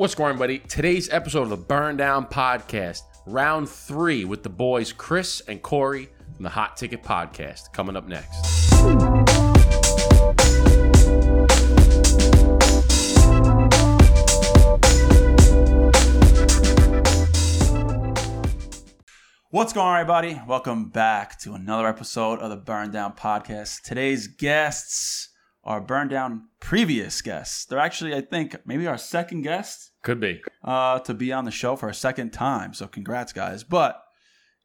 What's going on, buddy? Today's episode of the Burn Down Podcast, round three with the boys Chris and Cory from the Hot Ticket Podcast, coming up next. What's going on, everybody? Welcome back to another episode of the Burn Down Podcast. Today's guests are Burn Down previous guests. They're actually, I think, maybe our second guest Could be. uh, to be on the show for a second time. So, congrats, guys. But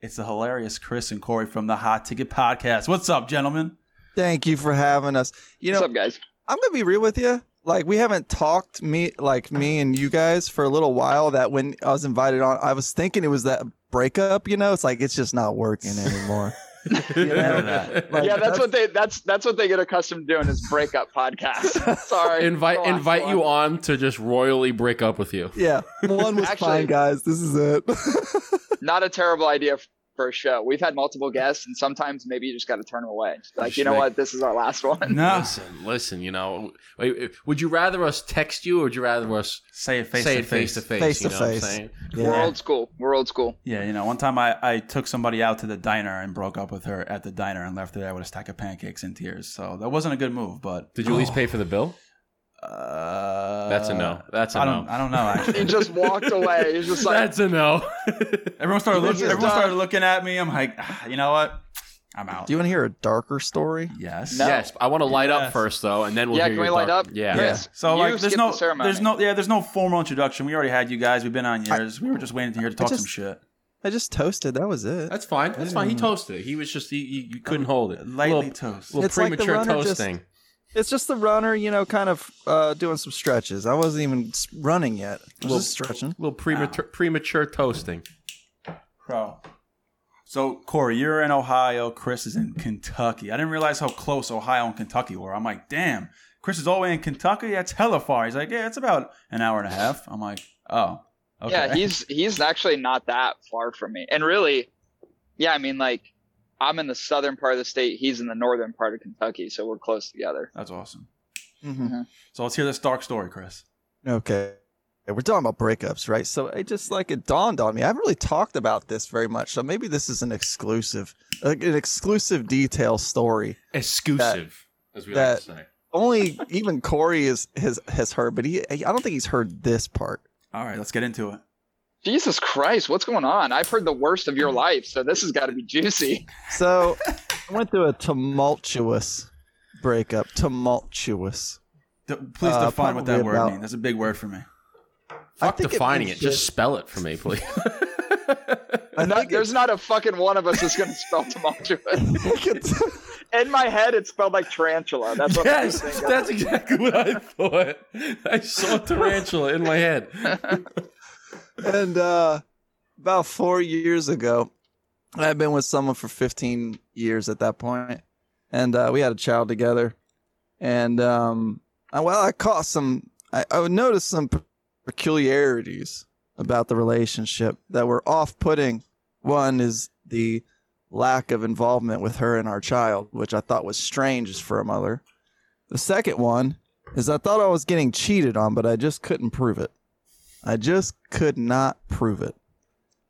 it's the hilarious Chris and Cory from the Hot Ticket Podcast. What's up, gentlemen? Thank you for having us. You know, What's up, guys? I'm gonna be real with you. Like we haven't talked me like me and you guys for a little while. That when I was invited on, I was thinking it was that breakup. You know, it's like it's just not working anymore. You know? that. Like, yeah, that's, what they that's that's what they get accustomed to doing is breakup podcasts. Sorry, Invite on, invite go you on. on to just royally break up with you. Yeah, one was Actually- fine, guys. This is it. Not a terrible idea for a show. We've had multiple guests, and sometimes maybe you just got to turn them away. Like, you know Should what? This is our last one. No. Listen, listen. You know, would you rather us text you or would you rather us Say it face say to it face to face? Face You to know what I'm face. saying? We're old school. We're old school. Yeah, you know, one time I, I took somebody out to the diner and broke up with her at the diner and left her there with a stack of pancakes and tears. So that wasn't a good move, but. Did you at least pay for the bill? Uh, That's a no. That's a I don't. no. I don't know. Actually, He just walked away. He's just like, That's a no. everyone started looking. Everyone done. started looking at me. I'm like, "Ah, you know what? I'm out. Do you want to hear a darker story? yes. No. yes, I want to light up Yes. first though, and then we'll Yeah, hear can we your light dark- up? Yeah. Yeah. Yes. So You like, there's skipped no, the ceremony. there's no, yeah, there's no formal introduction. We already had you guys. We've been on yours. we were just waiting to hear to talk just- some shit. I just toasted. That was it. That's fine. That's fine. He toasted it. He was just he, he, you couldn't hold it. Lightly little, toast. little It's like the premature runner just- toasting. It's just the runner, you know, kind of uh, doing some stretches. I wasn't even running yet. I was Little- just stretching. little premature premature toasting. Bro. So Cory, you're in Ohio. Chris is in Kentucky. I didn't realize how close Ohio and Kentucky were. I'm like, damn. Chris is all the way in Kentucky. That's hella far. He's like, yeah, it's about an hour and a half. I'm like, oh, okay. yeah, he's he's actually not that far from me. And really, yeah, I mean, like, I'm in the southern part of the state. He's in the northern part of Kentucky, so we're close together. That's awesome. hmm So let's hear this dark story, Chris. Okay. We're talking about breakups, right? So it just like it dawned on me. I haven't really talked about this very much. So maybe this is an exclusive, like an exclusive detail story. Exclusive, as we that- like to say. Only even Cory is has has heard, but he I don't think he's heard this part. All right, let's get into it. Jesus Christ, what's going on? I've heard the worst of your life, so this has got to be juicy. So I went through a tumultuous breakup. Tumultuous. D- please Uh, define what that word about- means. That's a big word for me. Fuck think it defining it. Just spell it for me, please. I Not- there's not a fucking one of us that's going to spell tumultuous. In my head, it's spelled like tarantula. That's what yes, I think. that's exactly what I thought. I saw tarantula in my head. And uh, about four years ago, I had been with someone for 15 years at that point, and uh, we had a child together. And um, I, well, I caught some. I, I would notice some peculiarities about the relationship that were off-putting. One is the lack of involvement with her and our child, which I thought was strange for a mother. The second one is I thought I was getting cheated on, but I just couldn't prove it. I just could not prove it.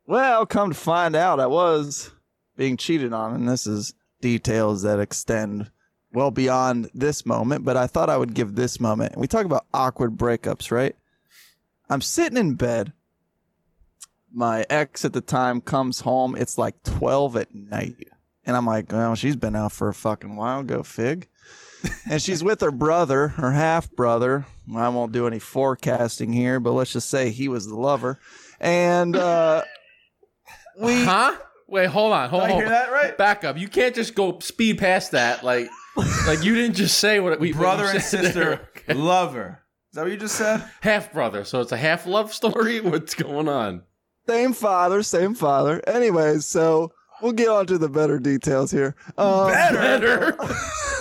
Well, come to find out, I was being cheated on, and this is details that extend well beyond this moment, but I thought I would give this moment. We talk about awkward breakups, right? I'm sitting in bed. My ex at the time comes home. It's like 12 at night. And I'm like, well, she's been out for a fucking while. Go fig. and she's with her brother, her half brother. I won't do any forecasting here, but let's just say he was the lover. And uh, we Huh? Wait, hold on, hold Did I on. hear that right? Back up. You can't just go speed past that. Like, like you didn't just say what we Brother and sister. Okay. lover. Is that what you just said? half brother. So it's a half love story. What's going on? Same father, same father. Anyways, so we'll get on to the better details here. Um, Better.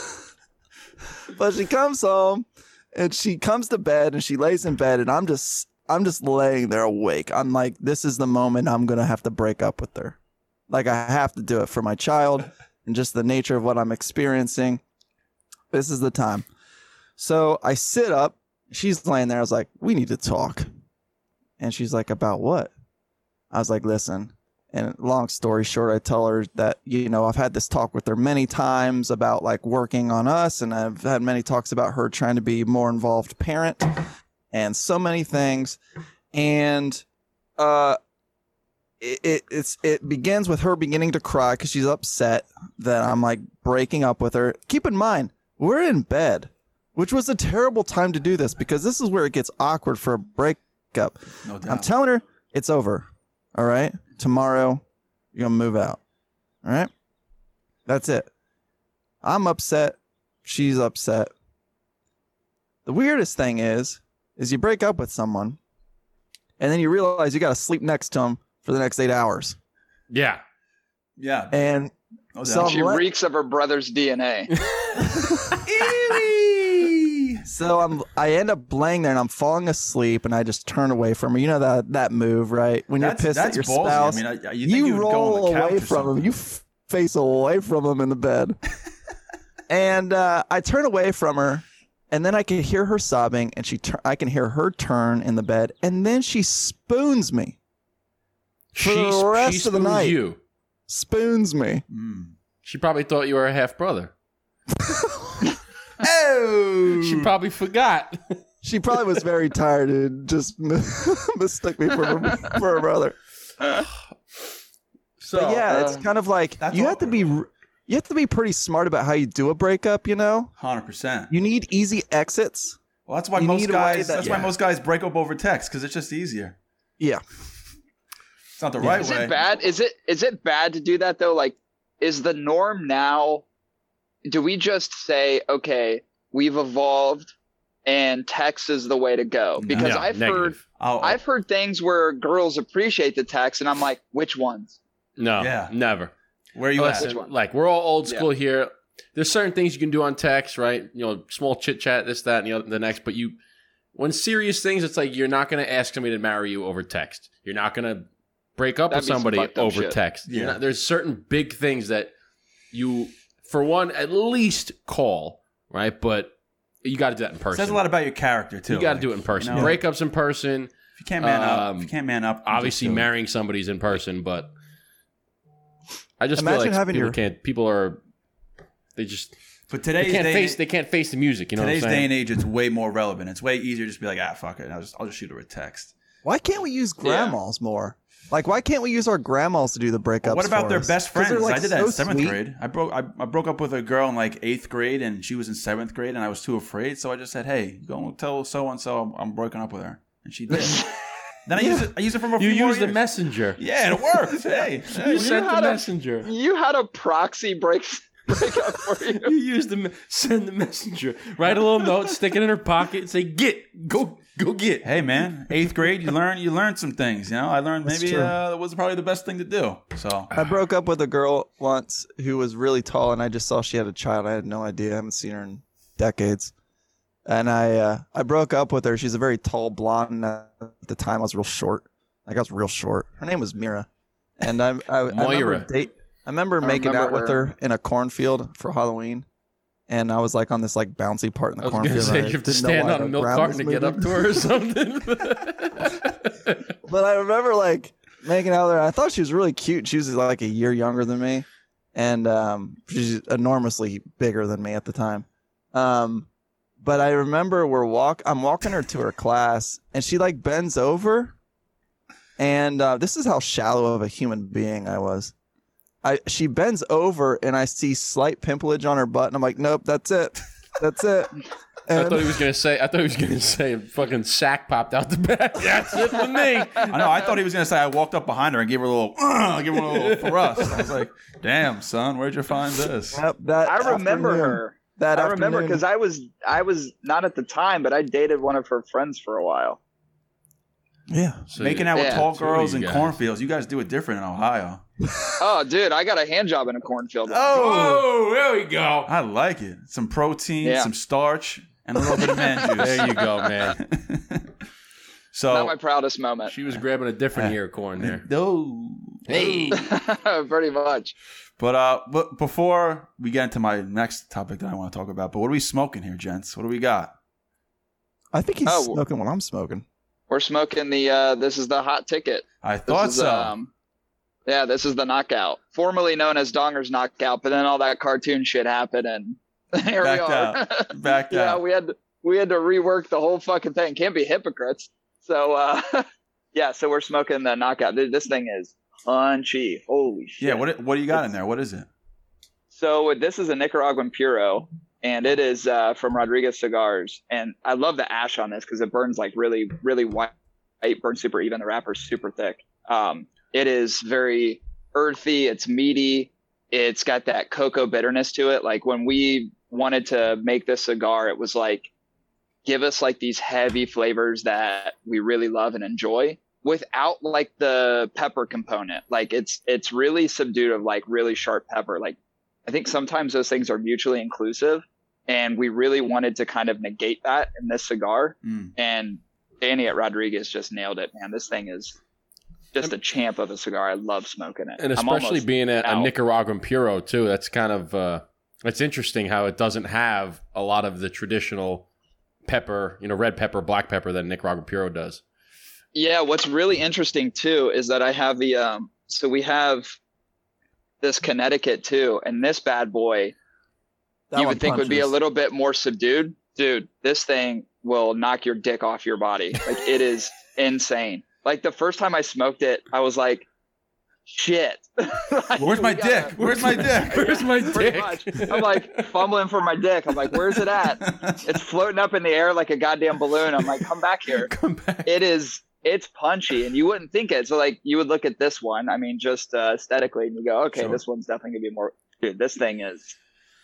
but she comes home and she comes to bed and she lays in bed and I'm just I'm just laying there awake. I'm like, this is the moment I'm gonna have to break up with her. Like I have to do it for my child and just the nature of what I'm experiencing. This is the time. So I sit up. She's laying there. I was like, we need to talk. And she's like, About what? I was like, Listen. And long story short, I tell her that, you know, I've had this talk with her many times about like working on us. And I've had many talks about her trying to be more involved parent and so many things. And, uh, it, it it's it begins with her beginning to cry because she's upset that I'm like breaking up with her. Keep in mind, we're in bed, which was a terrible time to do this because this is where it gets awkward for a breakup. No doubt. I'm telling her it's over. All right. Tomorrow, you're gonna move out. All right. That's it. I'm upset. She's upset. The weirdest thing is, is you break up with someone, and then you realize you got to sleep next to them for the next eight hours. Yeah. yeah. And No So- She let- reeks of her brother's DNA. so I'm I end up laying there and I'm falling asleep and I just turn away from her. You know that that move, right? When That's, you're pissed that's at your ballsy. spouse, I mean, I, you you, think you, go roll on the away or from him. You f- face away from him in the bed. and uh, I turn away from her, and then I can hear her sobbing, and she tur- I can hear her turn in the bed, and then she spoons me, For the rest she of the spoons night. you. spoons me. Mm. She probably thought you were a half brother. Oh, She probably forgot. She probably was very tired and just mistook me for her, for her brother. So But yeah, it's uh, kind of like that's you have to be you have to be pretty smart about how you do a breakup. You know, hundred percent. you need easy exits. Well, that's why you most need a way guys. that- that's Yeah. why most guys break up over text because it's just easier. Yeah. It's not the Yeah. right Is way. it bad? Is it is it bad to do that though? Like, is the norm now? Do we just say, okay, we've evolved, and text is the way to go? Because No, I've heard negative. I'll, I've heard things where girls appreciate the text, and I'm like, which ones? No, Yeah. never. where you at? Listen, Which one? like we're all old school here. There's certain things you can do on text, right? You know, small chit chat, this, that, and the, other, the next. But you, when serious things, it's like you're not going to ask somebody to marry you over text. You're not going to break up That'd with be some somebody over shit. text. Yeah. not- there's certain big things that you, for one, at least call, right? But you got to do that in person. says a lot about your character too. you got to like, do it in person. you know, Breakups in person. If you can't man up, Um, if you can't man up, Obviously, just do it. marrying somebody's in person, but I just Imagine feel like having people your- can't. People are. They just But they can't day, face they can't face the music. You know today's what I'm day and age, it's way more relevant. It's way easier to just be like, ah, fuck it. I'll just I'll just shoot her a text. Why can't we use grandmas more? Like, why can't we use our grandmas to do the breakups? what about for their us? best 'Cause friends? like, I did that so in seventh sweet. grade. I broke I, I broke up with a girl in like eighth grade, and she was in seventh grade, and I was too afraid, so I just said, "Hey, go tell so and so I'm breaking up with her," and she did. then I used it. I used it from a You few more use the messenger. Yeah, it worked. hey, hey, You sent the had a- messenger. You had a proxy break breakup for you. You use the send the messenger. Write a little note, stick it in her pocket, and say, "Get, go, go get." hey man, eighth grade, you learn you learn some things. You know, I learned That's maybe true. uh, it was probably the best thing to do. So I broke up with a girl once who was really tall, and I just saw she had a child. I had no idea. I haven't seen her in decades. And I uh, I broke up with her. She's a very tall blonde. At the time, I was real short. Like I was real short. Her name was Mira, and I I, I remember date. I remember I making out remember with her. her in a cornfield for Halloween, and I was like on this like bouncy part in I the was gonna cornfield. say I you have to stand on a milk carton to get up to her or something. But I remember like making out her. I thought she was really cute. She was like a year younger than me, and um, she's enormously bigger than me at the time. Um, but I remember we're walk. I'm walking her to her class, and she like bends over, and uh, this is how shallow of a human being I was. I she bends over, and I see slight pimpleage on her butt, and I'm like, nope, that's it, that's it. I thought he was gonna say. I thought he was gonna say a fucking sack popped out the back. That's it for me. I know. I thought he was gonna say I walked up behind her and gave her a little, uh, give her a little thrust. I was like, "Damn, son, where'd you find this?" Yep, that I remember afternoon- her. That I remember afternoon- because I was I was not at the time, but I dated one of her friends for a while. Yeah. So Making you- out with tall So what do girls in cornfields. You guys do it different in Ohio. Oh, dude, I got a hand job in a cornfield. Oh, there we go. I like it. Some protein, Yeah. some starch, and a little bit of man juice. There you go, man. So not my proudest moment. She was grabbing a different ear of corn there. no. Hey, Pretty much. But uh, but before we get into my next topic that I want to talk about, but what are we smoking here, gents? What do we got? I think he's Oh. smoking what I'm smoking. We're smoking the. uh This is the hot ticket. I thought is, so. Um, yeah, this is the knockout, formerly known as Donger's knockout. But then all that cartoon shit happened, and here we Backed are. Back yeah, out. we had to, we had to rework the whole fucking thing. Can't be hypocrites. So uh yeah, so we're smoking the knockout. Th- This thing is punchy. Holy shit. yeah. What what do you got in there? What is it? So this is a Nicaraguan puro, and it is uh, from Rodriguez Cigars. And I love the ash on this because it burns like really, really white. It burns super even. The wrapper's super thick. Um, it is very earthy. It's meaty. It's got that cocoa bitterness to it. Like when we wanted to make this cigar, it was like give us like these heavy flavors that we really love and enjoy without like the pepper component. Like it's it's really subdued of like really sharp pepper. Like I think sometimes those things are mutually inclusive, and we really wanted to kind of negate that in this cigar. Mm. And Danny at Rodriguez just nailed it, man. This thing is just a champ of a cigar. I love smoking it, and especially being a, a. Nicaraguan puro too. That's kind of uh, it's interesting how it doesn't have a lot of the traditional pepper, you know, red pepper, black pepper that Nicaraguan puro does. Yeah, what's really interesting too is that I have the um so we have this Connecticut too, and this bad boy That you would think would be a little bit more subdued. Dude, this thing will knock your dick off your body. Like it is insane. Like the first time I smoked it, I was like, shit. Like, Where's my gotta- dick? Where's my dick? Where's my Pretty dick? much. I'm like fumbling for my dick. I'm like, where's it at? It's floating up in the air like a goddamn balloon. I'm like, come back here. Come back. It is it's punchy and you wouldn't think it. So like you would look at this one, I mean, just uh, aesthetically and you go, okay, Sure. this one's definitely gonna be more dude, this thing is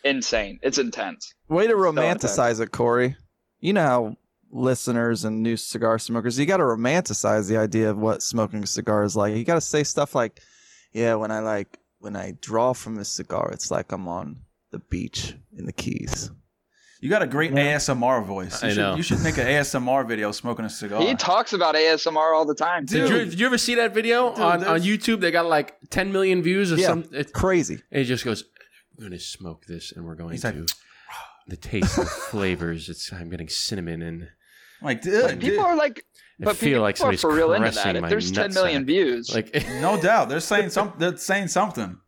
insane. It's intense. Way to intense. romanticize it, Cory. You know how listeners and new cigar smokers, you got to romanticize the idea of what smoking a cigar is like. You got to say stuff like, "Yeah, when I like when I draw from this cigar, it's like I'm on the beach in the Keys." You got a great Yeah. ASMR voice. You I should, know. You should make an ASMR video smoking a cigar. He talks about ASMR all the time. Dude. Did you, did you ever see that video Dude, on, on YouTube? They got like 10 million views or Yeah. something. It's Crazy. and he just goes, "We're going to smoke this, and we're going He's to like, the taste of flavors. It's I'm getting cinnamon and I'm like, But dude, people dude. are like, I but feel people like are for real into that. If there's 10 million nutsack. views, like no doubt. They're saying some. They're saying something.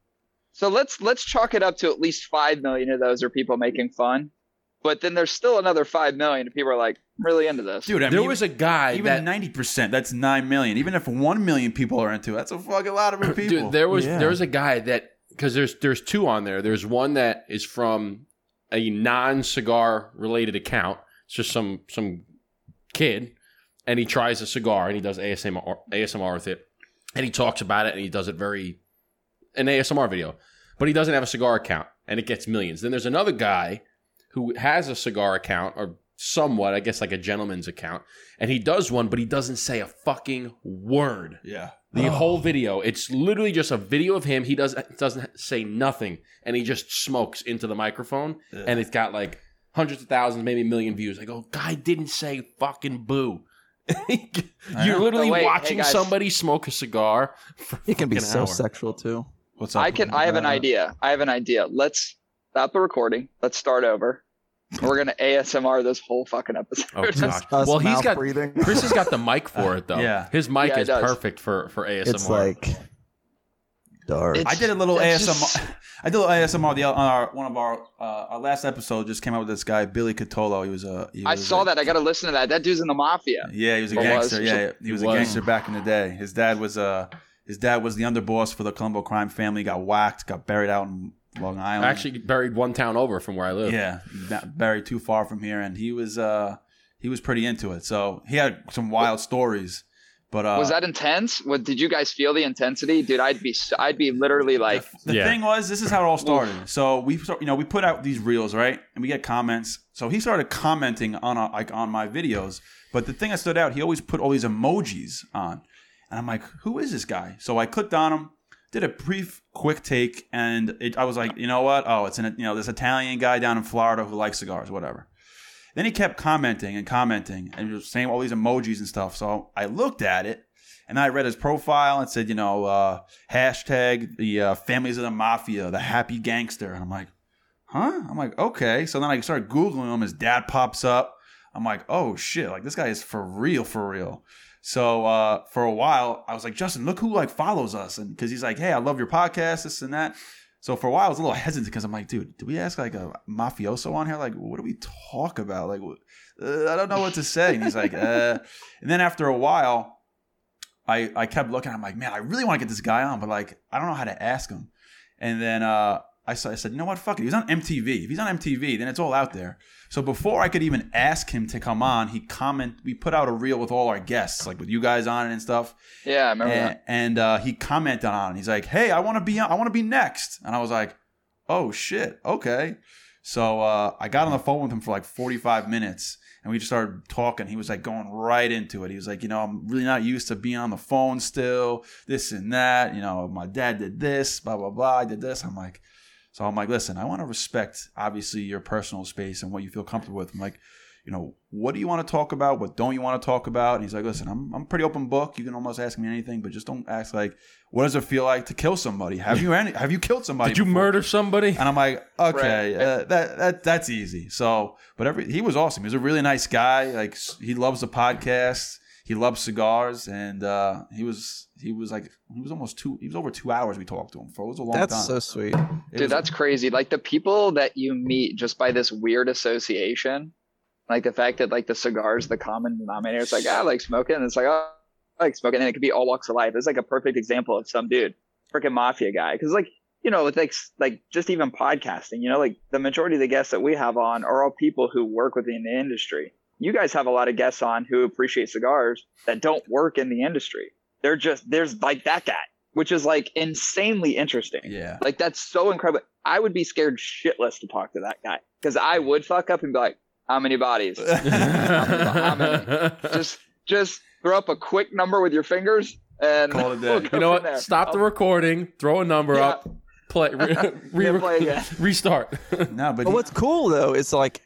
so let's let's chalk it up to at least five million of those are people making fun. But then there's still another five million of people are like I'm really into this. Dude, I there mean, was a guy even that ninety percent. That's nine million. Even if one million people are into it, that's a fucking lot of people. Dude, there was Yeah. there was a guy that because there's there's two on there. There's one that is from a non-cigar related account. It's just some some kid, and he tries a cigar and he does ASMR ASMR with it, and he talks about it and he does it very an ASMR video, but he doesn't have a cigar account and it gets millions. Then there's another guy who has a cigar account or somewhat, I guess, like a gentleman's account, and he does one, but he doesn't say a fucking word. yeah. The Oh. whole video, it's literally just a video of him. He does doesn't say nothing, and he just smokes into the microphone, Ugh. and it's got like hundreds of thousands, maybe a million views. I go, guy didn't say fucking boo. You're literally Oh, wait, hey, watching guys. somebody smoke a cigar. For It can be fucking so hour. sexual too. What's up? I can. I have an Uh, idea. I have an idea. Let's stop the recording. Let's start over. We're gonna ASMR this whole fucking episode. Oh gosh. Us Well, he's got breathing. Chris has got the mic for it though. Yeah. his mic Yeah, it is does. perfect for for ASMR. It's like dark. It's- I did a little ASMR. just- I did a little ASMR. The on our one of our uh, our last episode just came out with this guy Billy Cutolo. He was a. He I saw a- that. I got to listen to that. That dude's in the mafia. Yeah, he was a Or was. gangster. Yeah, he was He a gangster back in the day. His dad was uh his dad was the underboss for the Colombo crime family. Got whacked, got buried out in Long Island. actually buried one town over from where I live. yeah, ba- buried too far from here, and he was uh he was pretty into it. So he had some wild stories. But uh, Was that intense? What did you guys feel the intensity, dude? I'd be. s- I'd be literally like. the Yeah. thing was, this is how it all started. So we, you know, we put out these reels, right, and we get comments. So he started commenting on uh, like on my videos. But the thing that stood out, he always put all these emojis on, and I'm like, who is this guy? So I clicked on him, did a brief, quick take, and it, I was like, you know what? Oh, it's an you know this Italian guy down in Florida who likes cigars, whatever. Then he kept commenting and commenting and was saying all these emojis and stuff. So I looked at it and I read his profile and said, you know, uh, hashtag the uh, families of the mafia, the happy gangster. And I'm like, huh? I'm like, okay. So then I started Googling him. His dad pops up. I'm like, oh shit, like this guy is for real, for real. So uh, for a while, I was like, Justin, look who like follows us, and because he's like, hey, I love your podcast, this and that. So for a while, I was a little hesitant because I'm like, dude, do we ask like a mafioso on here? Like, what do we talk about? Like, uh, I don't know what to say. And he's like, uh. and then after a while, I I kept looking. I'm like, man, I really want to get this guy on, but like, I don't know how to ask him. And then uh, I, said, I said, you know what? Fuck it. He's on MTV. If he's on MTV, then it's all out there. So before I could even ask him to come on, he comment. We put out a reel with all our guests, like with you guys on it and stuff. Yeah, I remember and, that. And uh, he commented on it. He's like, "Hey, I want to be on. I want to be next." And I was like, "Oh shit, okay." So uh, I got on the phone with him for like 45 minutes, and we just started talking. He was like going right into it. He was like, "You know, I'm really not used to being on the phone still. This and that. You know, my dad did this. Blah blah blah. I did this." I'm like. So I'm like, listen, I want to respect obviously your personal space and what you feel comfortable with. I'm like, you know, what do you want to talk about? What don't you want to talk about? And he's like, listen, I'm I'm pretty open book. You can almost ask me anything, but just don't ask like, what does it feel like to kill somebody? Have you any? Have you killed somebody? Did you before? murder somebody? And I'm like, okay, Right. uh, that that that's easy. So, but every he was awesome. He was a really nice guy. Like he loves the podcast. He loves cigars, and uh, he was he was like he was almost two. He was over two hours. We talked to him for. It was a long That's time. That's so sweet. It Dude, was- that's crazy. Like the people that you meet just by this weird association, like the fact that like the cigars, the common denominator, it's like "Ah, I like smoking, and it's like oh, I like smoking, and it could be all walks of life. It's like a perfect example of some dude, freaking mafia guy, because like you know, with like like just even podcasting, you know, like the majority of the guests that we have on are all people who work within the industry. You guys have a lot of guests on who appreciate cigars that don't work in the industry. They're just there's like that guy, which is like insanely interesting. yeah. Like that's so incredible. I would be scared shitless to talk to that guy because I would fuck up and be like, "How many bodies?" How many? just just throw up a quick number with your fingers and Call it a we'll you know what? there. Stop the I'll- recording. Throw a number Yeah. up. Play. Re, re- play again. restart. no, but But he- what's cool though is like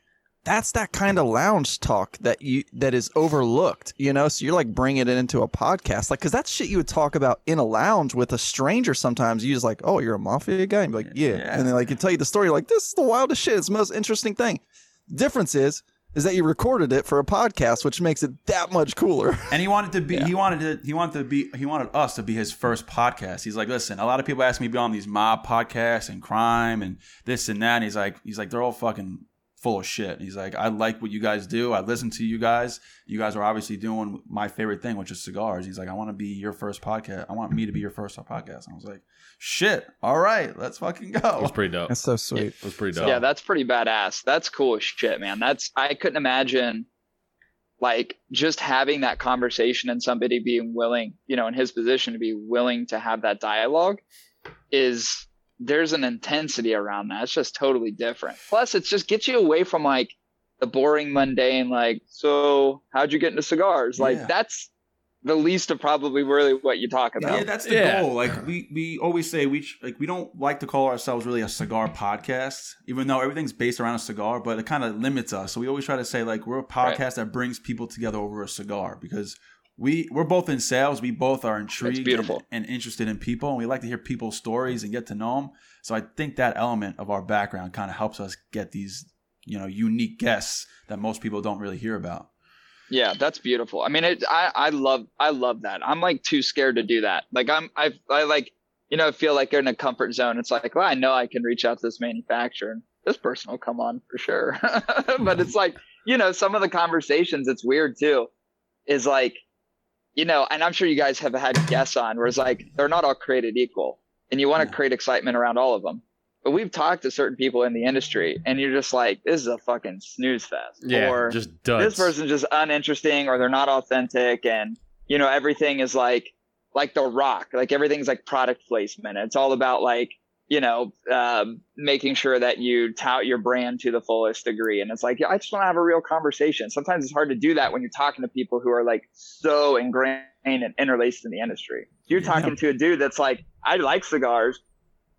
that's that kind of lounge talk that you that is overlooked, you know. So you're like bringing it into a podcast, like because that's shit you would talk about in a lounge with a stranger. Sometimes you just like, oh, you're a mafia guy, and be like, yeah, Yeah. and then like you tell you the story, like this is the wildest shit. It's the most interesting thing. Difference is is that you recorded it for a podcast, which makes it that much cooler. and he wanted to be he wanted to he wanted to be he wanted us to be his first podcast he's like listen a lot of people ask me to be on these mob podcasts and crime and this and that and he's like he's like they're all fucking full of shit he's like i like what you guys do i listen to you guys you guys are obviously doing my favorite thing which is cigars he's like i want to be your first podcast i want me to be your first podcast and i was like shit all right let's fucking go. It was pretty dope. That's so sweet. It was pretty So- dope. Yeah, that's pretty badass. That's cool as shit, man. That's I couldn't imagine like just having that conversation and somebody being willing, you know, in his position to be willing to have that dialogue is there's an intensity around that. It's just totally different. Plus it's just gets you away from like the boring mundane like so how'd you get into cigars? Like Yeah. that's the least of probably really what you talk about. Yeah, that's the Yeah. goal. Like we we always say, we like we don't like to call ourselves really a cigar podcast, even though everything's based around a cigar. But it kind of limits us. So we always try to say like we're a podcast Right. that brings people together over a cigar because we we're both in sales. We both are intrigued. And, and interested in people, and we like to hear people's stories and get to know them. So I think that element of our background kind of helps us get these you know unique guests that most people don't really hear about. Yeah, that's beautiful. I mean, it. I I love I love that. I'm like too scared to do that. Like I'm I I like you know feel like you're in a comfort zone. It's like well I know I can reach out to this manufacturer and this person will come on for sure. but it's like you know some of the conversations. It's weird too. Is like you know, and I'm sure you guys have had guests on where it's like they're not all created equal, and you want to Yeah. create excitement around all of them. But we've talked to certain people in the industry, and you're just like, this is a fucking snooze fest. yeah, or, just duds. this person's just uninteresting or they're not authentic and you know everything is like like the rock like everything's like product placement it's all about like you know um, making sure that you tout your brand to the fullest degree and it's like yeah, i just want to have a real conversation sometimes it's hard to do that when you're talking to people who are like so ingrained and interlaced in the industry you're Yeah. talking to a dude that's like i like cigars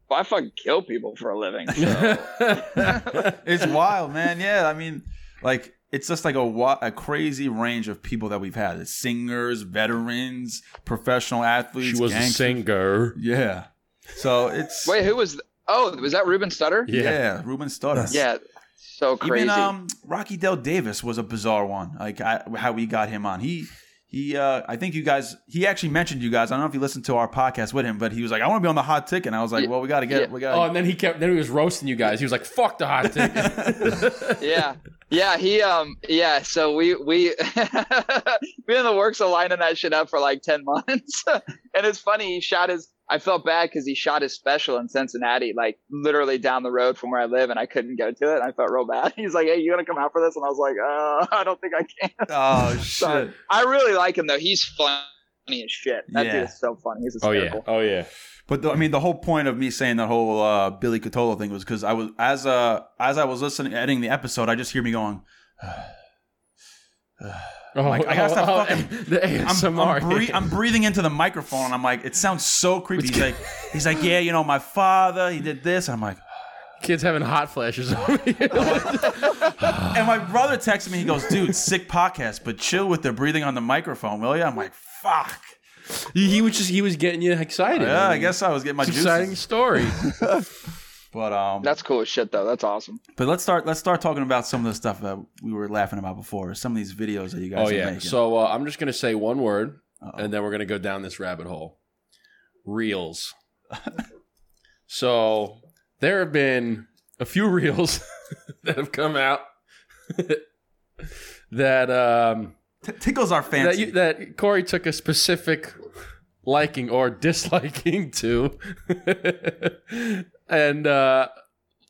but i fucking kill people for a living so it's wild, man. Yeah, I mean, like it's just like a wa- a crazy range of people that we've had. It's singers, veterans, professional athletes. she was a singer. Yeah. So it's wait who was oh was that Ruben Studdard yeah, Yeah. Ruben Studdard. Yes. yeah so crazy Even um, Rocky Dale Davis was a bizarre one. Like I, how we got him on. He he uh I think you guys he actually mentioned you guys. I don't know if you listened to our podcast with him, but he was like, I want to be on the hot ticket. And I was like, Yeah. Well, we gotta get Yeah. we Oh, gotta and then he kept. Then he was roasting you guys. He was like, "Fuck the hot ticket." yeah yeah he um yeah so we we we in the works of lining that shit up for like 10 months and it's funny he shot his i felt bad because he shot his special in cincinnati like literally down the road from where i live and i couldn't go to it i felt real bad he's like hey you gonna come out for this and i was like uh i don't think i can Oh Sorry. shit. i really like him though he's funny as shit that Yeah. dude is so funny he's oh yeah. Oh yeah. But the, I mean, the whole point of me saying that whole uh, Billy Cutolo thing was because I was as uh as I was listening, editing the episode, I just hear me going. Oh, Like, I gotta oh, stop oh, fucking- The I'm, I'm, bre- I'm breathing into the microphone, and I'm like, it sounds so creepy. He's like, he's like, yeah, you know, my father, he did this, I'm like, Kids having hot flashes and my brother texted me, he goes, dude, sick podcast, but chill with the breathing on the microphone, will you? I'm like, fuck. he, was just he was getting you excited. Yeah, I mean, guess I was getting my an exciting story. But um, that's cool as shit though that's awesome but let's start let's start talking about some of the stuff that we were laughing about before. Some of these videos that you guys oh are yeah. making. So uh, I'm just gonna say one word, Uh-oh. and then we're gonna go down this rabbit hole. Reels. so there have been a few reels that have come out that um T- tickles our that, fancy. you, that Cory took a specific liking or disliking to, and uh,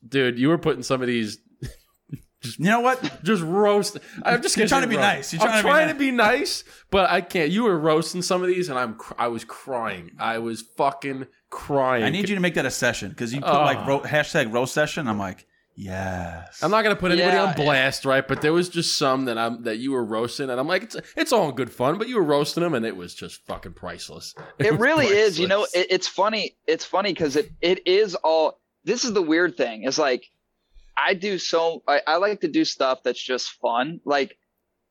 dude, you were putting some of these you know what? just roast. I'm just You're trying to be roast. nice. You're I'm trying to be trying nice. to be nice, but I can't. You were roasting some of these, and I'm cr- I was crying. I was fucking crying. I need you to make that a session because you put Oh. like ro- hashtag roast session. I'm like, yes. I'm not gonna put anybody Yeah, on blast, right? But there was just some that I'm that you were roasting, and I'm like, it's it's all in good fun, but you were roasting them, and it was just fucking priceless. it was really is you know it, it's funny it's funny because it, it is all this is the weird thing It's like i do so I, I like to do stuff that's just fun like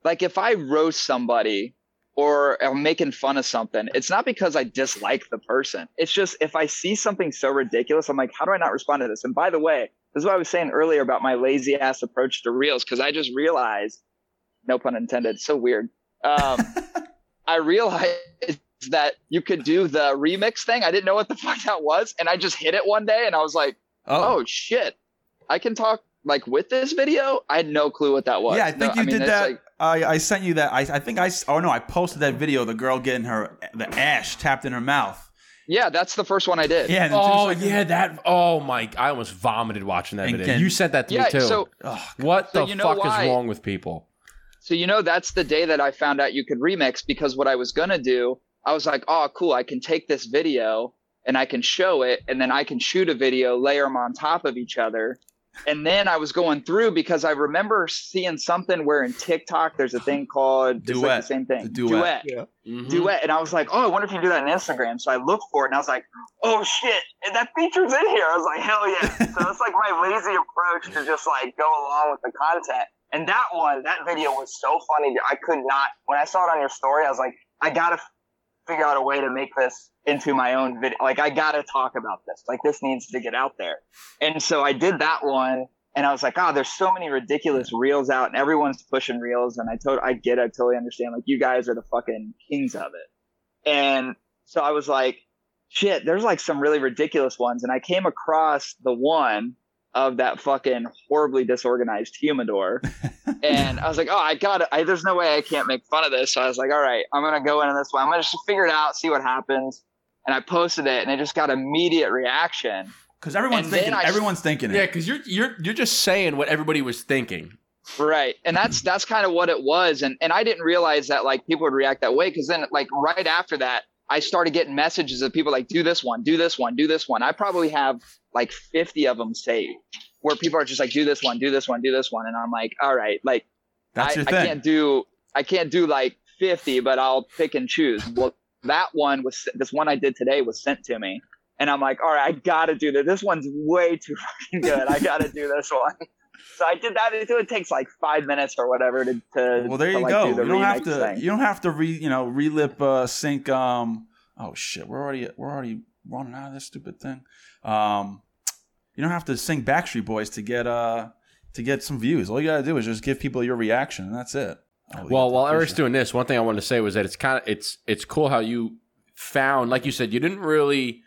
like if i roast somebody or i'm making fun of something it's not because i dislike the person it's just if i see something so ridiculous i'm like how do i not respond to this and by the way this is what i was saying earlier about my lazy ass approach to reels because i just realized no pun intended so weird um, i realized that you could do the remix thing. I didn't know what the fuck that was, and I just hit it one day, and I was like, oh, "Oh shit, I can talk like with this video." I had no clue what that was. yeah, I think No, you mean, did that. like- I, I sent you that. I, I think I. Oh no, I posted that video. of The girl getting her the ash tapped in her mouth. yeah, that's the first one I did. Yeah. and then two Oh seconds- yeah, that. Oh my! I almost vomited watching that And video. can- you sent that to Yeah, me too. so Oh, what so the you know fuck why- is wrong with people? So you know that's the day that I found out you could remix because what I was gonna do, I was like, oh cool, I can take this video and I can show it, and then I can shoot a video, layer them on top of each other. And then I was going through because I remember seeing something where in TikTok there's a thing called it's like Duet. the same thing. The duet. Mhm. Duet. And I was like, oh, I wonder if you can do that on Instagram. So I looked for it and I was like, oh shit, and that feature's in here. I was like, hell yeah. so it's like my lazy approach to just like go along with the content. And that one, that video was so funny. I could not, when I saw it on your story, I was like, I gotta figure out a way to make this into my own video. Like, I gotta talk about this. Like, this needs to get out there. And so I did that one. And I was like, oh, there's so many ridiculous reels out, and everyone's pushing reels. And I told, I get, I totally understand. Like, you guys are the fucking kings of it. And so I was like, shit, there's like some really ridiculous ones. And I came across the one of that fucking horribly disorganized humidor. and I was like, oh, I got it. I, there's no way I can't make fun of this. So I was like, all right, I'm going to go into this one. I'm going to just figure it out, see what happens. And I posted it and it just got immediate reaction. Because everyone's And thinking. I- everyone's thinking Yeah, because you're you're you're just saying what everybody was thinking. Right. And that's that's kind of what it was. And and I didn't realize that like people would react that way because then like right after that, I started getting messages of people like, do this one, do this one, do this one. I probably have like 50 of them saved where people are just like, do this one, do this one, do this one. And I'm like, all right, like That's I, I can't do I can't do like 50, but I'll pick and choose. Well, that one was this one I did today was sent to me. And I'm like, all right, I gotta do this. This one's way too fucking good. I gotta do this one. So I did that. It, it takes like five minutes or whatever to. to well, there to, you like, go. do the You don't have to. thing. You don't have to re. You know, relip uh, sync. Um. Oh shit. We're already. We're already running out of this stupid thing. Um. You don't have to sing Backstreet Boys to get uh to get some views. All you gotta do is just give people your reaction, and that's it. We Well, while Eric's doing this, one thing I wanted to say was that it's kind of it's it's cool how you found, like you said, you didn't really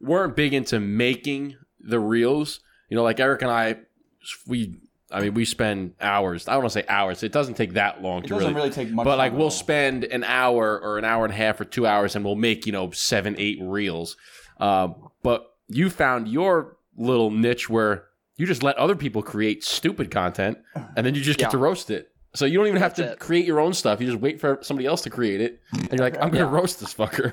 weren't big into making the reels. You know, like Eric and I, we, I mean, we spend hours. I don't want to say hours. It doesn't take that long it to doesn't really. really take much. but like we'll spend an hour or an hour and a half or two hours, and we'll make you know seven, eight reels. Uh, but you found your little niche where you just let other people create stupid content, and then you just get Yeah. to roast it. So you don't even have That's to it. create your own stuff. You just wait for somebody else to create it, and you're like, I'm gonna Yeah. roast this fucker.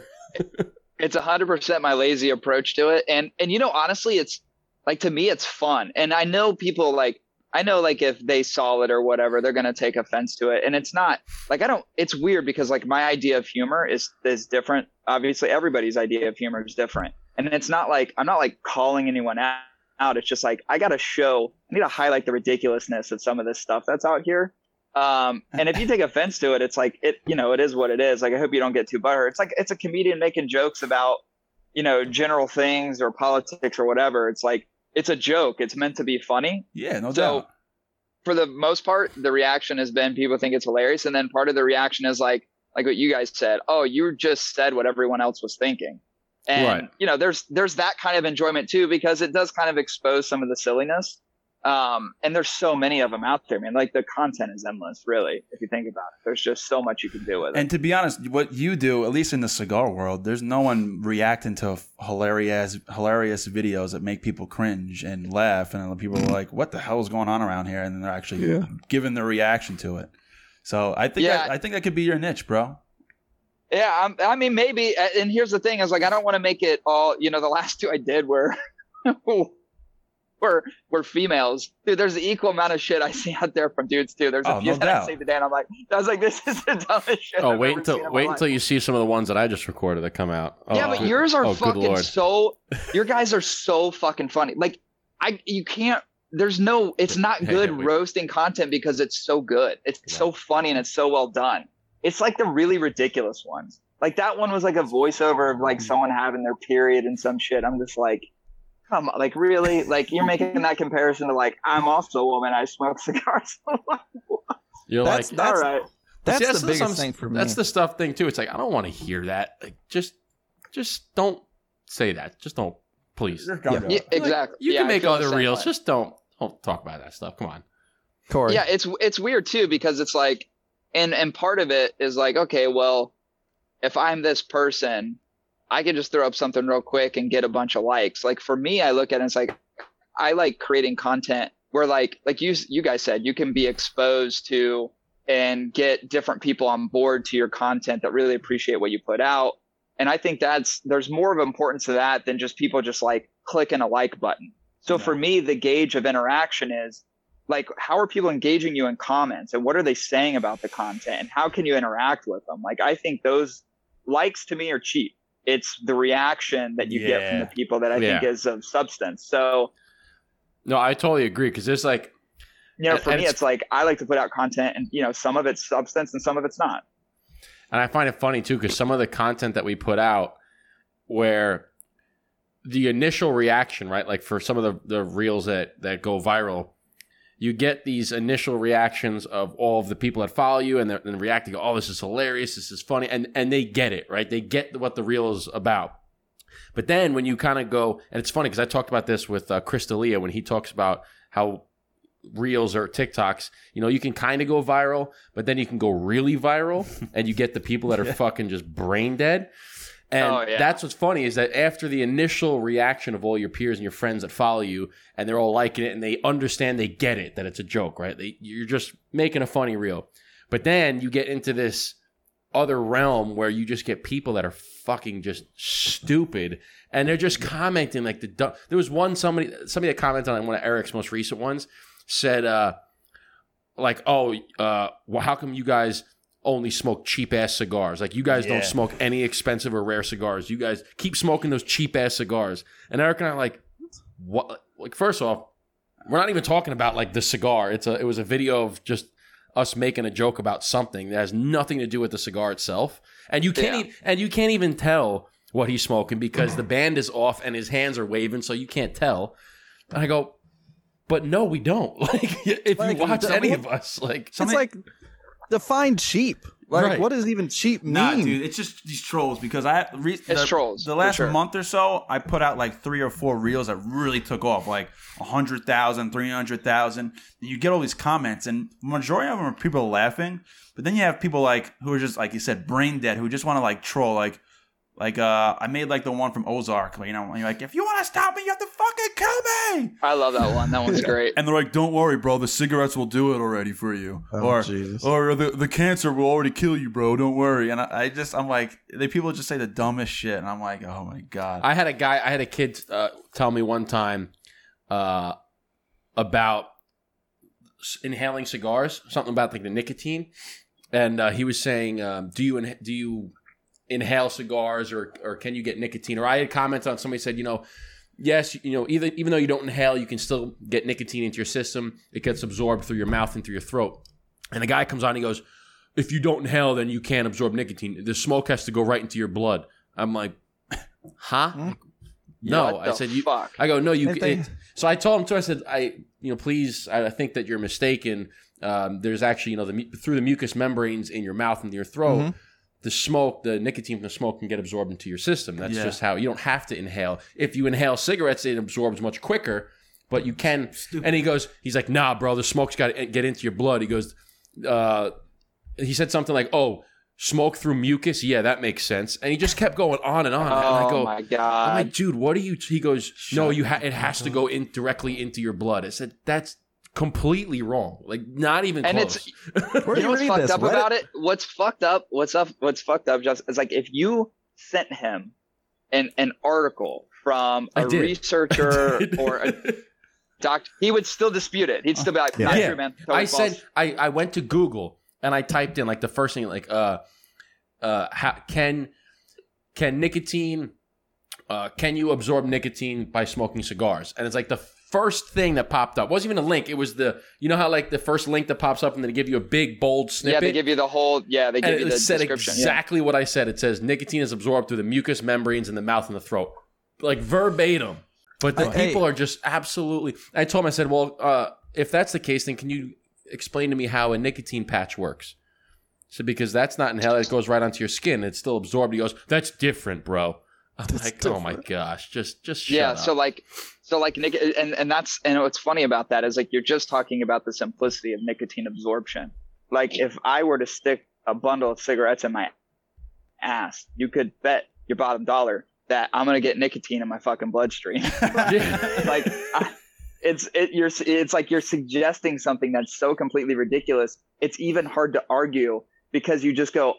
it's 100% my lazy approach to it and and you know honestly it's like to me it's fun and i know people like i know like if they saw it or whatever they're going to take offense to it and it's not like i don't it's weird because like my idea of humor is is different obviously everybody's idea of humor is different and it's not like i'm not like calling anyone out out it's just like i gotta show i need to highlight the ridiculousness of some of this stuff that's out here um, and if you take offense to it, it's like it, you know, it is what it is. Like I hope you don't get too butthurt. It's like it's a comedian making jokes about, you know, general things or politics or whatever. It's like it's a joke. It's meant to be funny. Yeah, no So- doubt. For the most part, the reaction has been people think it's hilarious, and then part of the reaction is like like what you guys said. Oh, you just said what everyone else was thinking. And Right. you know, there's there's that kind of enjoyment too because it does kind of expose some of the silliness. Um, and there's so many of them out there, man. Like the content is endless, really, if you think about it. There's just so much you can do with it. And to be honest, what you do, at least in the cigar world, there's no one reacting to hilarious, hilarious videos that make people cringe and laugh, and people are like, "What the hell is going on around here?" And then they're actually Yeah. giving their reaction to it. So I think Yeah. that, I think that could be your niche, bro. Yeah, I'm, I mean, maybe. And here's the thing: is like I don't want to make it all. You know, the last two I did were were were females. Dude, there's the equal amount of shit I see out there from dudes too. There's a Oh, few no that doubt. I see today, and I'm like, I was like, this is the dumbest shit. Oh, I've wait until seen in my wait until you see some of the ones that I just recorded that come out. Oh, yeah, but good- yours are oh, fucking so. Your guys are so fucking funny. Like, I you can't. There's no. It's not good roasting content because it's so good. It's so funny and it's so well done. It's like the really ridiculous ones. Like that one was like a voiceover of like someone having their period and some shit. I'm just like, come on, like really? Like you're making that comparison to like I'm also a woman. I smoke cigars. You're That's like, All right. That's See, the biggest thing for me. That's the stuff thing too. It's like I don't want to hear that. Like, just, just don't say that. Just don't, please. Yeah, Like, exactly. you Yeah, can make feel the other reels. Just don't, don't talk about that stuff. Come on. Cory. Yeah, it's it's weird too because it's like, and and part of it is like, okay, well, if I'm this person, I can just throw up something real quick and get a bunch of likes. Like for me, I look at it, it's like, I like creating content where like like you you guys said, you can be exposed to and get different people on board to your content that really appreciate what you put out. And I think that's there's more of importance to that than just people just like clicking a like button. So Yeah. for me, the gauge of interaction is like how are people engaging you in comments? And what are they saying about the content? And how can you interact with them? Like i think those likes to me are cheap. It's the reaction that you get from the people that i think is of substance. So No, I totally agree because there's like, you know for me it's- it's like i like to put out content and you know some of it's substance and some of it's not. And I find it funny too because some of the content that we put out, where the initial reaction, right, like for some of the the reels that that go viral, you get these initial reactions of all of the people that follow you and they're and reacting, oh, this is hilarious, this is funny, and and they get it, right? They get what the reel is about. But then when you kind of go, and it's funny because I talked about this with uh, Chris D'Elia when he talks about how reels or TikToks, you know, you can kind of go viral, but then you can go really viral and you get the people that are fucking just brain dead. And Oh, yeah. that's what's funny is that after the initial reaction of all your peers and your friends that follow you and they're all liking it and they understand, they get it that it's a joke, right? They, you're just making a funny reel. But then you get into this other realm where you just get people that are fucking just stupid and they're just commenting like the du- there was one somebody somebody that commented on one of Eric's most recent ones said uh like oh uh well how come you guys only smoke cheap ass cigars. Like you guys Yeah. don't smoke any expensive or rare cigars. You guys keep smoking those cheap ass cigars. And Eric and I are like what like first off we're not even talking about like the cigar. It's a it was a video of just us making a joke about something that has nothing to do with the cigar itself. And you can't Yeah. e- and you can't even tell what he's smoking because the band is off and his hands are waving so you can't tell. And i go but no we don't. Like if Like, you watch any of us like It's like define cheap. Like, Right. what does even cheap mean? Nah, dude, it's just these trolls because I re- It's the, trolls, The last sure. month or so, I put out like three or four reels that really took off, like 100,000, 300,000. You get all these comments, and majority of them are people laughing. But then you have people like who are just like you said, brain dead, who just want to like troll. Like, like uh, I made like the one from Ozark. You know, you're like, if you want to stop me, you have to fucking kill me. I love that one. That one's great. And they're like, "Don't worry, bro. The cigarettes will do it already for you, Oh, or Jesus. or the the cancer will already kill you, bro. Don't worry." And I, I just, I'm like, they people just say the dumbest shit, and I'm like, "Oh my god." I had a guy, I had a kid uh, tell me one time uh, about inhaling cigars, something about like the nicotine, and uh, he was saying, um, "Do you in- do you inhale cigars, or or can you get nicotine?" Or I had comments on somebody said, you know. Yes, you know, even even though you don't inhale, you can still get nicotine into your system. It gets absorbed through your mouth and through your throat. And the guy comes on, and he goes, "If you don't inhale, then you can't absorb nicotine. The smoke has to go right into your blood." I'm like, "Huh?" Hmm? No, I said you. Fuck. I go, no, you. It, so I told him too. I said, I, you know, please, I I think that you're mistaken. Um, there's actually, you know, the through the mucous membranes in your mouth and your throat, Mhm. The smoke, the nicotine from the smoke can get absorbed into your system. That's Yeah. just how you don't have to inhale. If you inhale cigarettes, it absorbs much quicker. But you can. And he goes, he's like, nah, bro, the smoke's got to get into your blood. He goes, uh, he said something like, oh. Smoke through mucus, yeah, that makes sense. And he just kept going on and on. and I Oh go, my I'm like, dude, what are you? He goes, no, you ha- it has to go in directly into your blood. I said, that's completely wrong. Like, not even And close. Where do you know what's fucked this? up Reddit? about it? What's fucked up? What's up? What's fucked up? Just it's like if you sent him an an article from I a did. researcher I did. or a doctor, he would still dispute it. He'd still be like, Yeah. "That's Yeah. true, man." Totally I false." said, I, I went to Google and I typed in like the first thing, like, uh, uh, how, can can nicotine, uh, can you absorb nicotine by smoking cigars? And it's like the first thing that popped up wasn't even a link. It was the, you know how like the first link that pops up and then they give you a big bold snippet. yeah, they give you the whole. Yeah, they give and you it the said description. yeah. exactly what I said. It says nicotine is absorbed through the mucous membranes in the mouth and the throat, like verbatim. But the Oh, hey. people are just absolutely. I told him, I said, well, uh, if that's the case, then can you explain to me how a nicotine patch works? So because that's not inhaled, it goes right onto your skin. It's still absorbed. He goes, that's different, bro. I'm That's like, oh my gosh, just just shut yeah up. so like so like nic- and and that's and what's funny about that is like you're just talking about the simplicity of nicotine absorption. Like if i were to stick a bundle of cigarettes in my ass you could bet your bottom dollar that i'm gonna get nicotine in my fucking bloodstream. Like I, it's it you're it's like you're suggesting something that's so completely ridiculous it's even hard to argue because you just go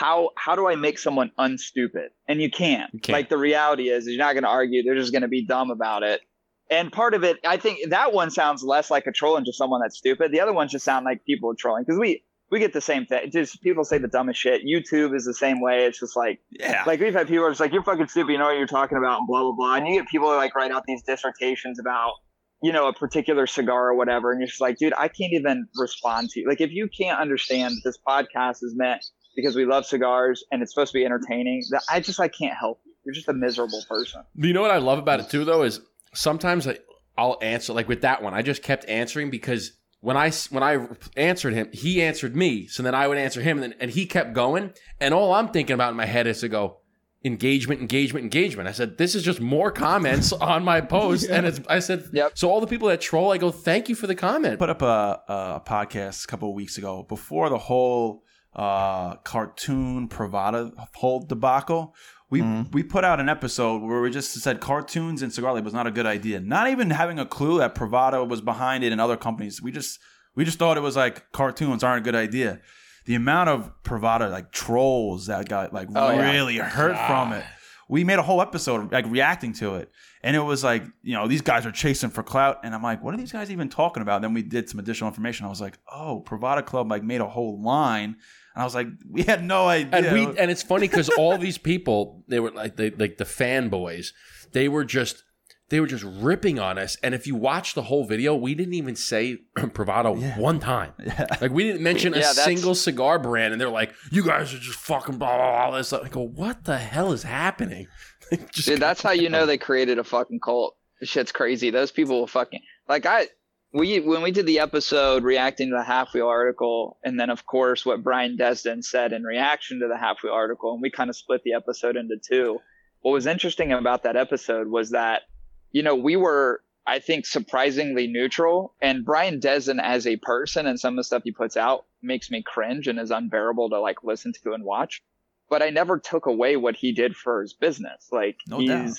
how how do i make someone unstupid? And you can't, You can't. like the reality is you're not going to argue. They're just going to be dumb about it. And part of it i think that one sounds less like a troll and just someone that's stupid. The other ones just sound like people are trolling because we we get the same thing. Just people say the dumbest shit. Youtube is the same way. It's just like yeah. like we've had people are just like you're fucking stupid, you know what you're talking about, and blah blah blah. And you get people who like write out these dissertations about you know a particular cigar or whatever, and you're just like, dude, I can't even respond to you. Like if you can't understand this podcast is meant because we love cigars and it's supposed to be entertaining, that I just I can't help you. You're just a miserable person. You know what I love about it too, though, is sometimes I, I'll answer like with that one. I just kept answering because when I when I answered him, he answered me. So then I would answer him, and then and he kept going. And all I'm thinking about in my head is to go engagement, engagement, engagement. I said this is just more comments on my post, and it's I said Yep. So all the people that troll, I go thank you for the comment. put up a, a podcast a couple of weeks ago before the whole uh, cartoon Privada whole debacle. We Mhm. we put out an episode where we just said cartoons and cigar was not a good idea. Not even having a clue that Privada was behind it and other companies. We just we just thought it was like cartoons aren't a good idea. The amount of Privada like trolls that got like Oh, yeah. really hurt from it. We made a whole episode like reacting to it. And it was like, you know, these guys are chasing for clout. And I'm like, what are these guys even talking about? Then we did some additional information. I was like, oh, Privada Club like made a whole line. And I was like, we had no idea. and we and it's funny because all these people they were like they like the fanboys they were just they were just ripping on us and if you watch the whole video we didn't even say Privada Yeah. one time Yeah. like we didn't mention a Yeah, that's- single cigar brand and they're like you guys are just fucking blah blah blah this i go what the hell is happening Just Dude, that's how you know they created a fucking cult. Shit's crazy. Those people will fucking like I we when we did the episode reacting to the halfwheel article, and then of course what Brian Desind said in reaction to the halfwheel article, and we kind of split the episode into two. What was interesting about that episode was that, you know, we were I think surprisingly neutral, and Brian Desind as a person and some of the stuff he puts out makes me cringe and is unbearable to like listen to and watch. But I never took away what he did for his business. Like No he's doubt.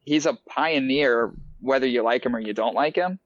he's a pioneer, whether you like him or you don't like him.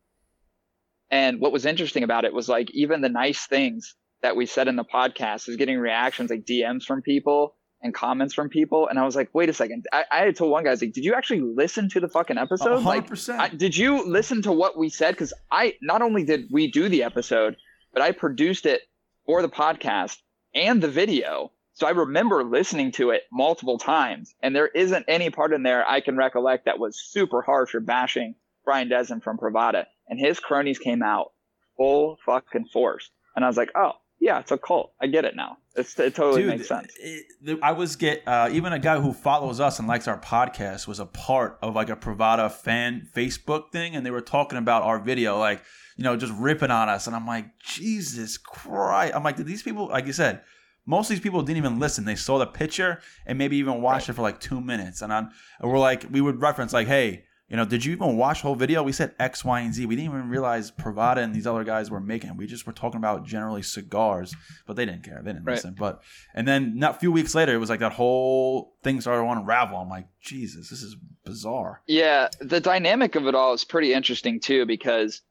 And what was interesting about it was like even the nice things that we said in the podcast is getting reactions like DMs from people and comments from people. And I was like, wait a second. I, I had told one guy, I was like, did you actually listen to the fucking episode? Like, 100%. I, did you listen to what we said? Because I not only did we do the episode, but I produced it for the podcast and the video. So I remember listening to it multiple times, and there isn't any part in there I can recollect that was super harsh or bashing Brian Desind from Privada. And his cronies came out full fucking force, and I was like, oh yeah, it's a cult. I get it now. It's, it totally Dude, makes sense. it- the- I was get uh, even a guy who follows us and likes our podcast was a part of like a Privada fan Facebook thing, and they were talking about our video, like you know, just ripping on us, and I'm like, Jesus Christ! I'm like, did these people, like you said, most of these people didn't even listen. They saw the picture and maybe even watched it for like two minutes, and, on, and we're like, we would reference like, hey. You know, did you even watch the whole video? We said X, Y, and Z. We didn't even realize Privada and these other guys were making. We just were talking about generally cigars, but they didn't care. They didn't Right. listen. But and then not a few weeks later, it was like that whole thing started to unravel. I'm like, Jesus, this is bizarre. Yeah, the dynamic of it all is pretty interesting too because,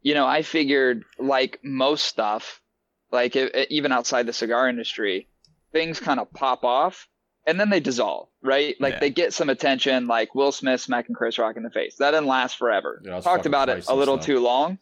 you know, I figured like most stuff, like e- e- even outside the cigar industry, things kind of pop off and then they dissolve, right? Like Yeah. they get some attention, like Will Smith smacking Chris Rock in the face. That didn't last forever. Yeah, Talked about it a little too long,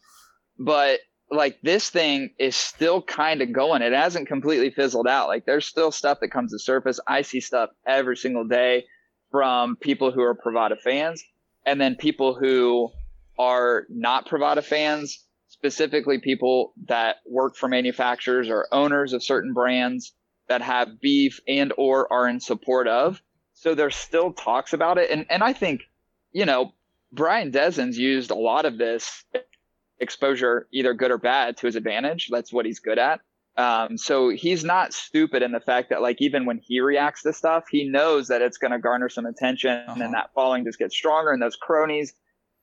but like this thing is still kind of going. It hasn't completely fizzled out. Like there's still stuff that comes to surface. I see stuff every single day from people who are Privada fans and then people who are not Privada fans, specifically people that work for manufacturers or owners of certain brands that have beef and or are in support of. So there's still talks about it. And and I think, you know, Brian Desind used a lot of this exposure, either good or bad, to his advantage. That's what he's good at. Um, so he's not stupid in the fact that like even when he reacts to stuff, he knows that it's going to garner some attention, Uh-huh. and that following just gets stronger, and those cronies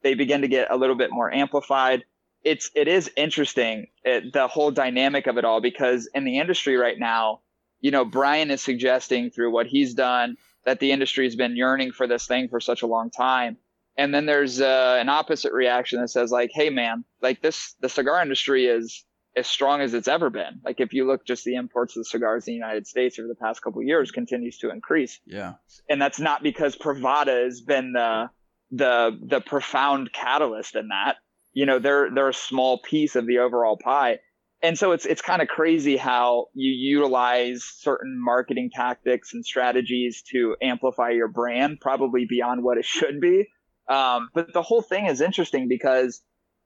they begin to get a little bit more amplified. It's it is interesting it, the whole dynamic of it all because in the industry right now, you know, Brian is suggesting through what he's done that the industry has been yearning for this thing for such a long time. And then there's uh, an opposite reaction that says like, "Hey, man, like this, the cigar industry is as strong as it's ever been. Like if you look just the imports of the cigars in the United States over the past couple of years continues to increase, Yeah. and that's not because Privada has been the the the profound catalyst in that. You know, they're they're a small piece of the overall pie. And so it's it's kind of crazy how you utilize certain marketing tactics and strategies to amplify your brand, probably beyond what it should be. Um, but the whole thing is interesting because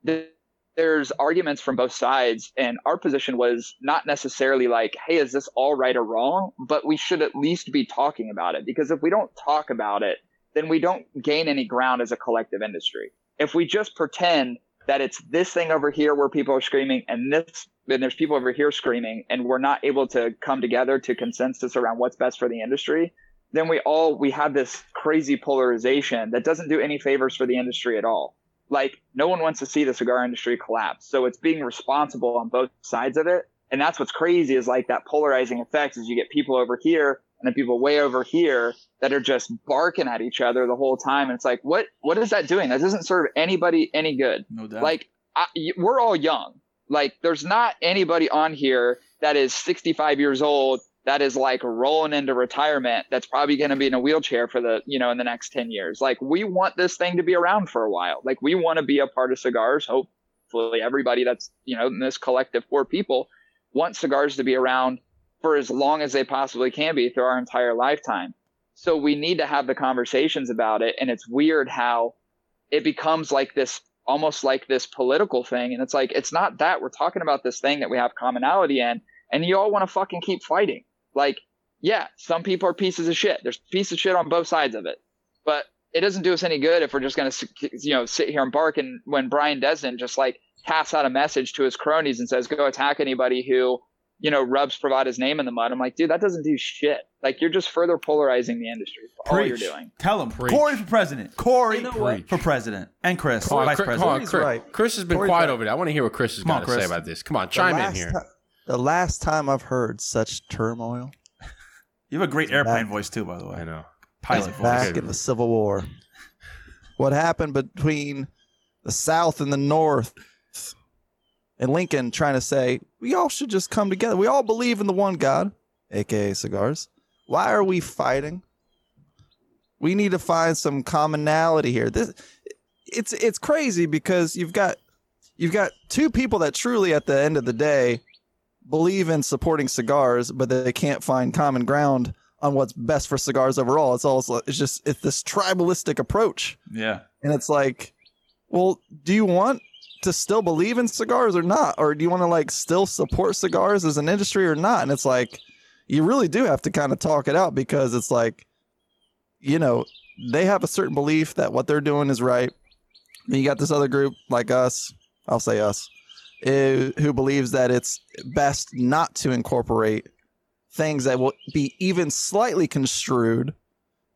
th- there's arguments from both sides, and our position was not necessarily like, "Hey, is this all right or wrong?" But we should at least be talking about it because if we don't talk about it, then we don't gain any ground as a collective industry. If we just pretend that it's this thing over here where people are screaming and this and there's people over here screaming and we're not able to come together to consensus around what's best for the industry then we all we have this crazy polarization that doesn't do any favors for the industry at all. Like no one wants to see the cigar industry collapse. So it's being responsible on both sides of it. And that's what's crazy is like that polarizing effect is you get people over here and then people way over here that are just barking at each other the whole time. And it's like what what is that doing? That doesn't serve anybody any good. No doubt. like I, we're all young like there's not anybody on here that is 65 years old that is like rolling into retirement that's probably going to be in a wheelchair for the you know in the next 10 years. Like we want this thing to be around for a while. Like we want to be a part of cigars. Hopefully everybody that's you know in this collective four people want cigars to be around for as long as they possibly can be through our entire lifetime. So we need to have the conversations about it and it's weird how it becomes like this almost like this political thing. And it's like it's not that. We're talking about this thing that we have commonality in and you all want to fucking keep fighting. Like yeah some people are pieces of shit. There's pieces of shit on both sides of it. But it doesn't do us any good if we're just going to you know sit here and bark and when brian desind just like casts out a message to his cronies and says, "Go attack anybody who." You know, rubs Privada's name in the mud. I'm like, dude, that doesn't do shit. Like, you're just further polarizing the industry. That's all you're doing. Tell him. Preach. Cory for president. Cory You know for president. And Chris, Come on, vice Chris, come on, president. Chris, right. Chris has been Cory's quiet right. over there. I want to hear what Chris has Come on, got to say about this. Come on, chime in here. ti- the last time I've heard such turmoil You have a great airplane back. voice too, by the way. I know. Pilot voice. back in the Civil War. What happened between the South and the North, and Lincoln trying to say we all should just come together. We all believe in the one God, aka cigars. Why are we fighting? We need to find some commonality here. This it's it's crazy because you've got you've got two people that truly at the end of the day believe in supporting cigars, but they can't find common ground on what's best for cigars overall. It's all it's just it's this tribalistic approach, Yeah. and it's like, well, do you want to still believe in cigars or not, or do you want to like still support cigars as an industry or not? And it's like, you really do have to kind of talk it out because it's like, you know, they have a certain belief that what they're doing is right. Then you got this other group like us, I'll say us, eh, who believes that it's best not to incorporate things that will be even slightly construed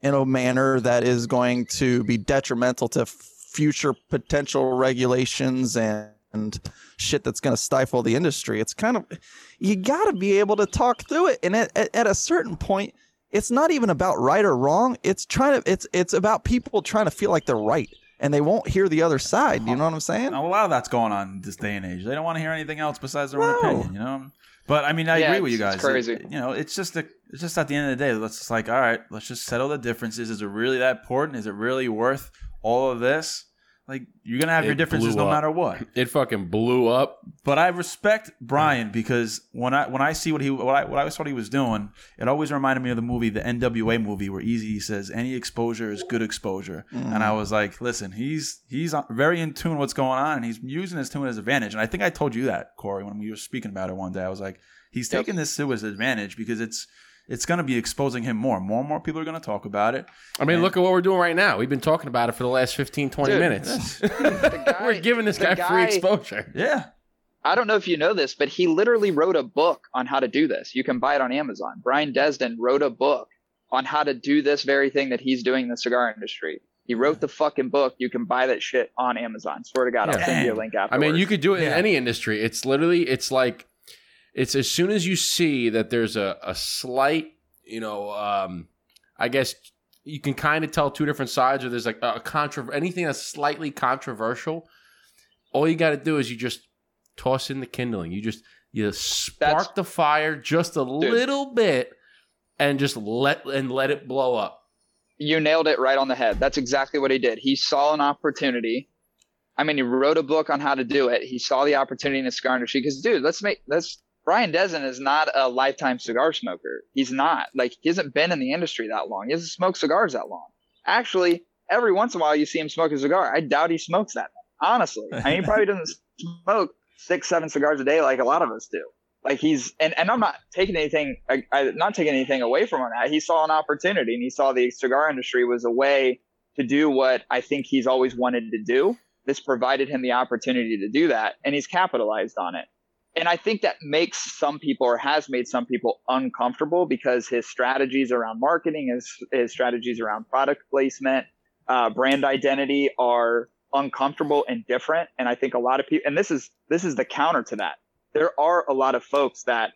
in a manner that is going to be detrimental to future potential regulations and, and shit that's going to stifle the industry. It's kind of you got to be able to talk through it, and at, at, at a certain point, it's not even about right or wrong. It's trying to it's it's about people trying to feel like they're right, and they won't hear the other side. You know what I'm saying? Now, a lot of that's going on in this day and age. They don't want to hear anything else besides their own opinion, you know. But I mean, I Yeah, agree with you guys. it's crazy. It- you know, it's just a, it's just at the end of the day, let's just like, all right, let's just settle the differences. Is it really that important? Is it really worth all of this? Like, you're gonna have your differences blew no up. matter what. It fucking blew up. But I respect Brian because when I when I see what he what I what I thought he was doing, it always reminded me of the movie, the NWA movie, where Eazy says any exposure is good exposure, and I was like, listen, he's he's very in tune with what's going on, and he's using this to his advantage. And I think I told you that Cory when we were speaking about it one day. I was like, he's Yep. taking this to his advantage because it's it's going to be exposing him more. More and more people are going to talk about it. I mean, And- look at what we're doing right now. We've been talking about it for the last 15, 20 Dude, minutes. Guy- we're giving this the guy, free exposure. Yeah, I don't know if you know this, but he literally wrote a book on how to do this. You can buy it on Amazon. Brian Desind wrote a book on how to do this very thing that he's doing in the cigar industry. He wrote the fucking book. You can buy that shit on Amazon. Swear to God, I'll send you a link afterwards. I mean, you could do it in any industry. It's literally, it's like, it's as soon as you see that there's a, a slight, you know, um, I guess you can kind of tell two different sides, or there's like a contra anything that's slightly controversial. All you got to do is you just toss in the kindling. You just you spark That's- the fire just a little bit, and just let and let it blow up. you nailed it right on the head. That's exactly what he did. He saw an opportunity. I mean, he wrote a book on how to do it. He saw the opportunity in the cigar industry. Because, dude, let's make let's. Brian Desind is not a lifetime cigar smoker. He's not. Like, he hasn't been in the industry that long. He hasn't smoked cigars that long. Actually, every once in a while you see him smoke a cigar. I doubt he smokes that. Honestly, I mean, he probably doesn't smoke six, seven cigars a day like a lot of us do. Like he's and, and I'm not taking anything I, I not taking anything away from him. He saw an opportunity and he saw the cigar industry was a way to do what I think he's always wanted to do. This provided him the opportunity to do that, and he's capitalized on it. And I think that makes some people or has made some people uncomfortable because his strategies around marketing, his, his strategies around product placement, uh, brand identity are uncomfortable and different. And I think a lot of people, and this is this is the counter to that. There are a lot of folks that,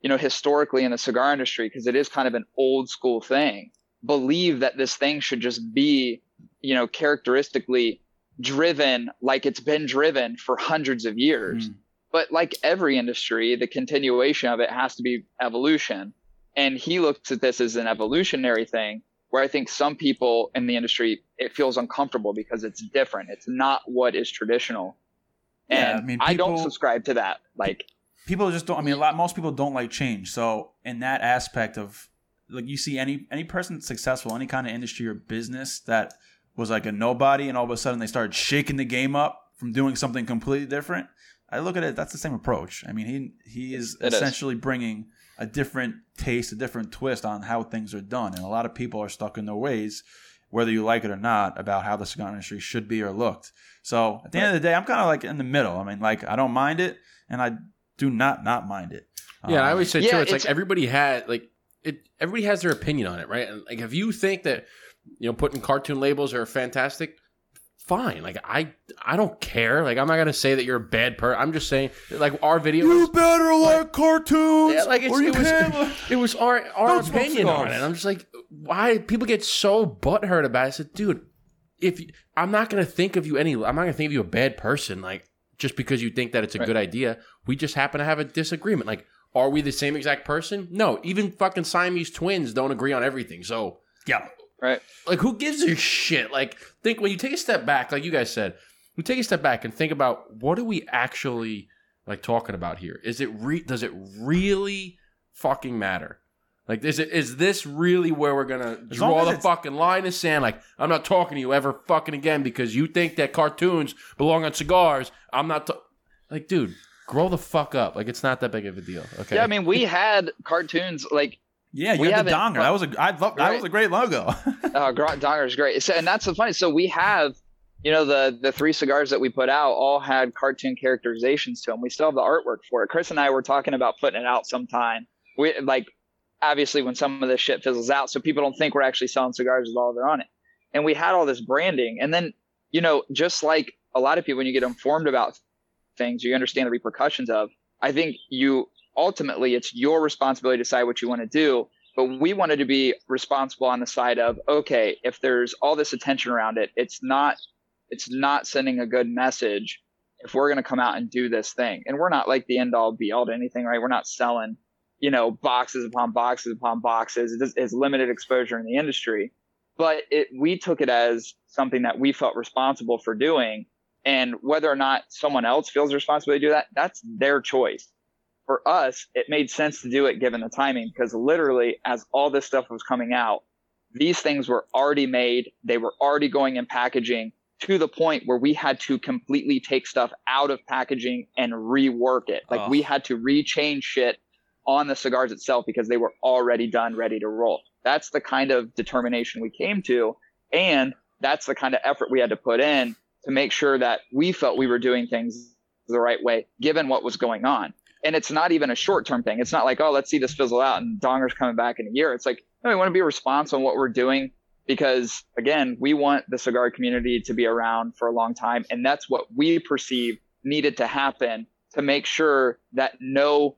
you know, historically in the cigar industry, because it is kind of an old school thing, believe that this thing should just be, you know, characteristically driven like it's been driven for hundreds of years. Mm. But like every industry, the continuation of it has to be evolution. And he looks at this as an evolutionary thing where I think some people in the industry, it feels uncomfortable because it's different. It's not what is traditional. Yeah, And I mean, I don't subscribe to that. Like, people just don't. I mean, a lot. Most people don't like change. So in that aspect of like, you see any any person successful, any kind of industry or business that was like a nobody, and all of a sudden they started shaking the game up from doing something completely different. I look at it. That's the same approach. I mean, he he is It is. essentially bringing a different taste, a different twist on how things are done, and a lot of people are stuck in their ways. whether you like it or not, about how the cigar industry should be or looked. So at the end of the day, I'm kind of like in the middle. I mean, like I don't mind it, and I do not not mind it. Yeah, and I Um, always say Yeah, too. It's, it's- like everybody had like it. Everybody has their opinion on it, right? And like if you think that you know putting cartoon labels are fantastic, fine. Like I, I don't care. Like I'm not gonna say that you're a bad person. I'm just saying that, like our video. you better like cartoons, Yeah, like it's, it, was, can't. it was our our Don't opinion on it. I'm just like, why people get so butthurt about it? I said, dude, if you, I'm not gonna think of you any, I'm not gonna think of you a bad person, like just because you think that it's a Right. good idea. We just happen to have a disagreement. Like, are we the same exact person? No, even fucking Siamese twins don't agree on everything. So, Yeah, Right. like, who gives a shit? Like, think when you take a step back, like you guys said, we take a step back and think about what are we actually like talking about here? Is it re- does it really fucking matter? Like, is it is this really where we're gonna As draw the fucking line in sand? Like, I'm not talking to you ever fucking again because you think that cartoons belong on cigars. I'm not ta- like, dude, grow the fuck up. Like, it's not that big of a deal. Okay. Yeah, I mean, we had cartoons like yeah. You We had the donger. That was a. I love. That was a great logo. uh, Donger is great. So, and that's the funny. So we have, you know, the the three cigars that we put out all had cartoon characterizations to them. We still have the artwork for it. Chris and I were talking about putting it out sometime. We like, obviously, when some of this shit fizzles out, so people don't think we're actually selling cigars with all it on it. And we had all this branding, and then, you know, just like a lot of people, when you get informed about things, you understand the repercussions of. I think you ultimately it's your responsibility to decide what you want to do but we wanted to be responsible on the side of okay if there's all this attention around it it's not it's not sending a good message if we're going to come out and do this thing. And we're not like the end all be all to anything right? We're not selling you know boxes upon boxes upon boxes. It's, it's limited exposure in the industry. But it we took it as something that we felt responsible for doing. And whether or not someone else feels responsible to do that that's their choice for us, it made sense to do it given the timing because literally, as all this stuff was coming out, these things were already made. They were already going in packaging to the point where we had to completely take stuff out of packaging and rework it. Like Oh. we had to rechange shit on the cigars itself because they were already done, ready to roll. That's the kind of determination we came to. And that's the kind of effort we had to put in to make sure that we felt we were doing things the right way, given what was going on and it's not even a short term thing. It's not like, oh, let's see this fizzle out and Donger's coming back in a year. It's like, no, we want to be responsible on what we're doing because again, we want the cigar community to be around for a long time. And that's what we perceive needed to happen to make sure that no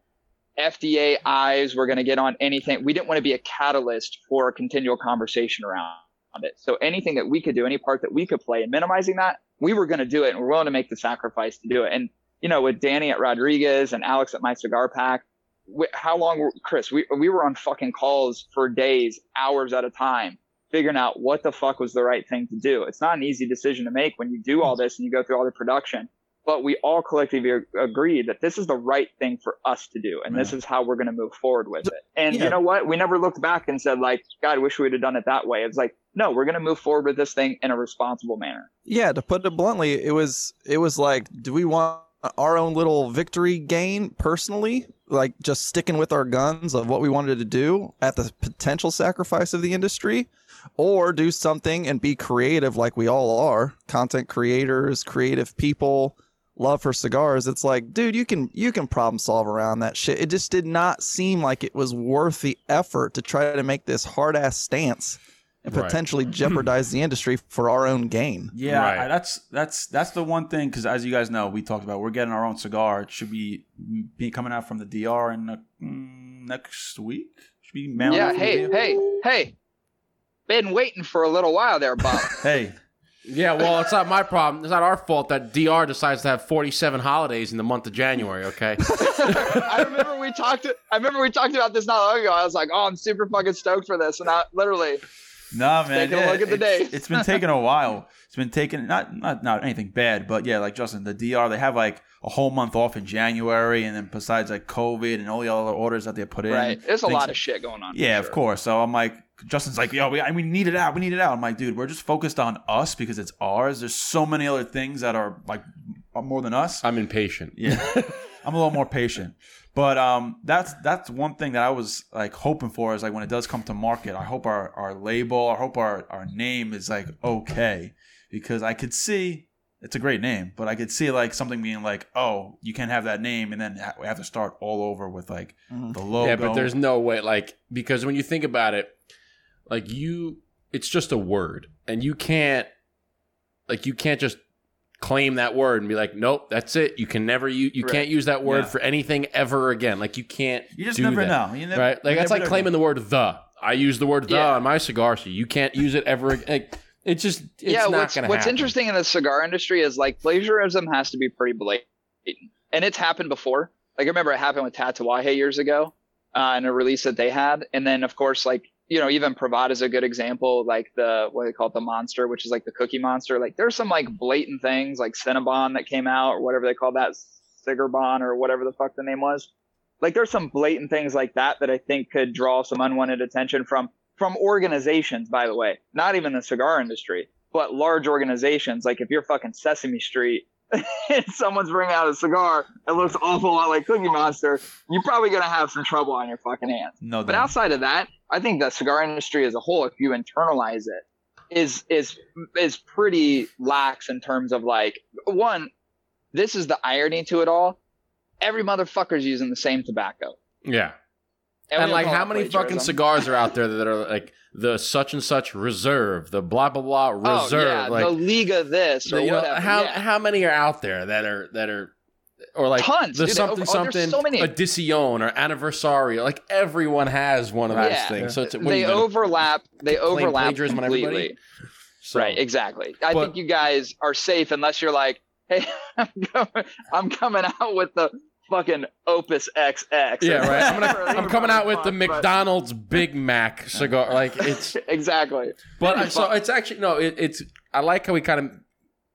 FDA eyes were going to get on anything. We didn't want to be a catalyst for a continual conversation around it. So anything that we could do, any part that we could play in minimizing that, we were going to do it and we're willing to make the sacrifice to do it. And you know, with Danny at Rodriguez and Alex at My Cigar Pack, wh- how long, were, Chris? We we were on fucking calls for days, hours at a time, figuring out what the fuck was the right thing to do. It's not an easy decision to make when you do all this and you go through all the production. But we all collectively ag- agreed that this is the right thing for us to do, and this is how we're going to move forward with it. And Yeah. you know what? We never looked back and said like, God, I wish we'd have done it that way. It's like, no, we're going to move forward with this thing in a responsible manner. Yeah, to put it bluntly, it was it was like, do we want our own little victory gain personally, like just sticking with our guns of what we wanted to do at the potential sacrifice of the industry, or do something and be creative like we all are, content creators, creative people, love for cigars. It's like, dude, you can you can problem solve around that shit. It just did not seem like it was worth the effort to try to make this hard ass stance and Right. potentially jeopardize the industry for our own gain. Yeah, Right. I, that's that's that's the one thing because as you guys know, we talked about we're getting our own cigar. It should be be coming out from the DR in uh, mm, next week. Should be mailing yeah. out from the Hey, hey, hey. Been waiting for a little while there, Bob. hey. Yeah, well, it's not my problem. It's not our fault that DR decides to have 47 holidays in the month of January, okay? I remember we talked. I remember we talked about this not long ago. I was like, "Oh, I'm super fucking stoked for this," and I literally, No man, Taking a look at the it's- days. it's been taking a while. It's been taking not not not anything bad, but yeah, like Justin, the DR they have like a whole month off in January, and then besides like COVID and all the other orders that they put in, right. There's a lot of shit going on. for Yeah, of course. So I'm like, Justin's like, yo, we, we need it out. We need it out. I'm like, dude, we're just focused on us because it's ours. There's so many other things that are like more than us. I'm impatient. Yeah. I'm a little more patient. But um, that's that's one thing that I was like hoping for is like when it does come to market, I hope our, our label, I hope our, our name is like okay because I could see it's a great name, but I could see like something being like, oh, you can't have that name, and then we have to start all over with like Mhm. the logo. Yeah, but there's no way, like, because when you think about it, like you, it's just a word, and you can't, like, you can't just claim that word and be like, nope, that's it. You can never use, you Right. can't use that word Yeah. for anything ever again. Like, you can't. you just do never that, know, you never, right? Like that's never like know. claiming the word the. I use the word the Yeah. on my cigar, so you can't use it ever. ag- Like, it's just, it's yeah, not what's, gonna what's happen. interesting in the cigar industry is like plagiarism has to be pretty blatant, and it's happened before. Like I remember it happened with Tatuaje years ago, uh, in a release that they had, and then of course like you know even Privada is a good example. Like the what they call it, the monster, which is like the Cookie Monster. Like there's some like blatant things like Cinnabon that came out or whatever they call that, Cigarbon or whatever the fuck the name was. Like there's some blatant things like that that I think could draw some unwanted attention from from organizations, by the way, not even the cigar industry, but large organizations. Like if you're fucking Sesame Street someone's bringing out a cigar that looks awful lot like Cookie Monster, you're probably gonna have some trouble on your fucking hands. no, But outside of that, I think the cigar industry as a whole, if you internalize it, is is is pretty lax in terms of like one. This is the irony to it all. Every motherfucker's using the same tobacco. Yeah. We And like, how many fucking cigars are out there that are like the such and such reserve, the blah blah blah reserve? Oh yeah, like, the Liga this or know, whatever. how yeah. how many are out there that are that are or like Tons, the dude. something Oh, something so many. Edition or anniversary? Like everyone has one of those Yeah. things. So it's they you overlap. They overlap completely. So- Right, exactly. I But- think you guys are safe unless you're like, hey, I'm coming, I'm coming out with the fucking Opus XX. Yeah, right. I'm, gonna, I'm coming out with the fuck, but- McDonald's Big Mac cigar. Like it's, exactly. but I, Maybe so it's actually no. It, it's I like how we kind of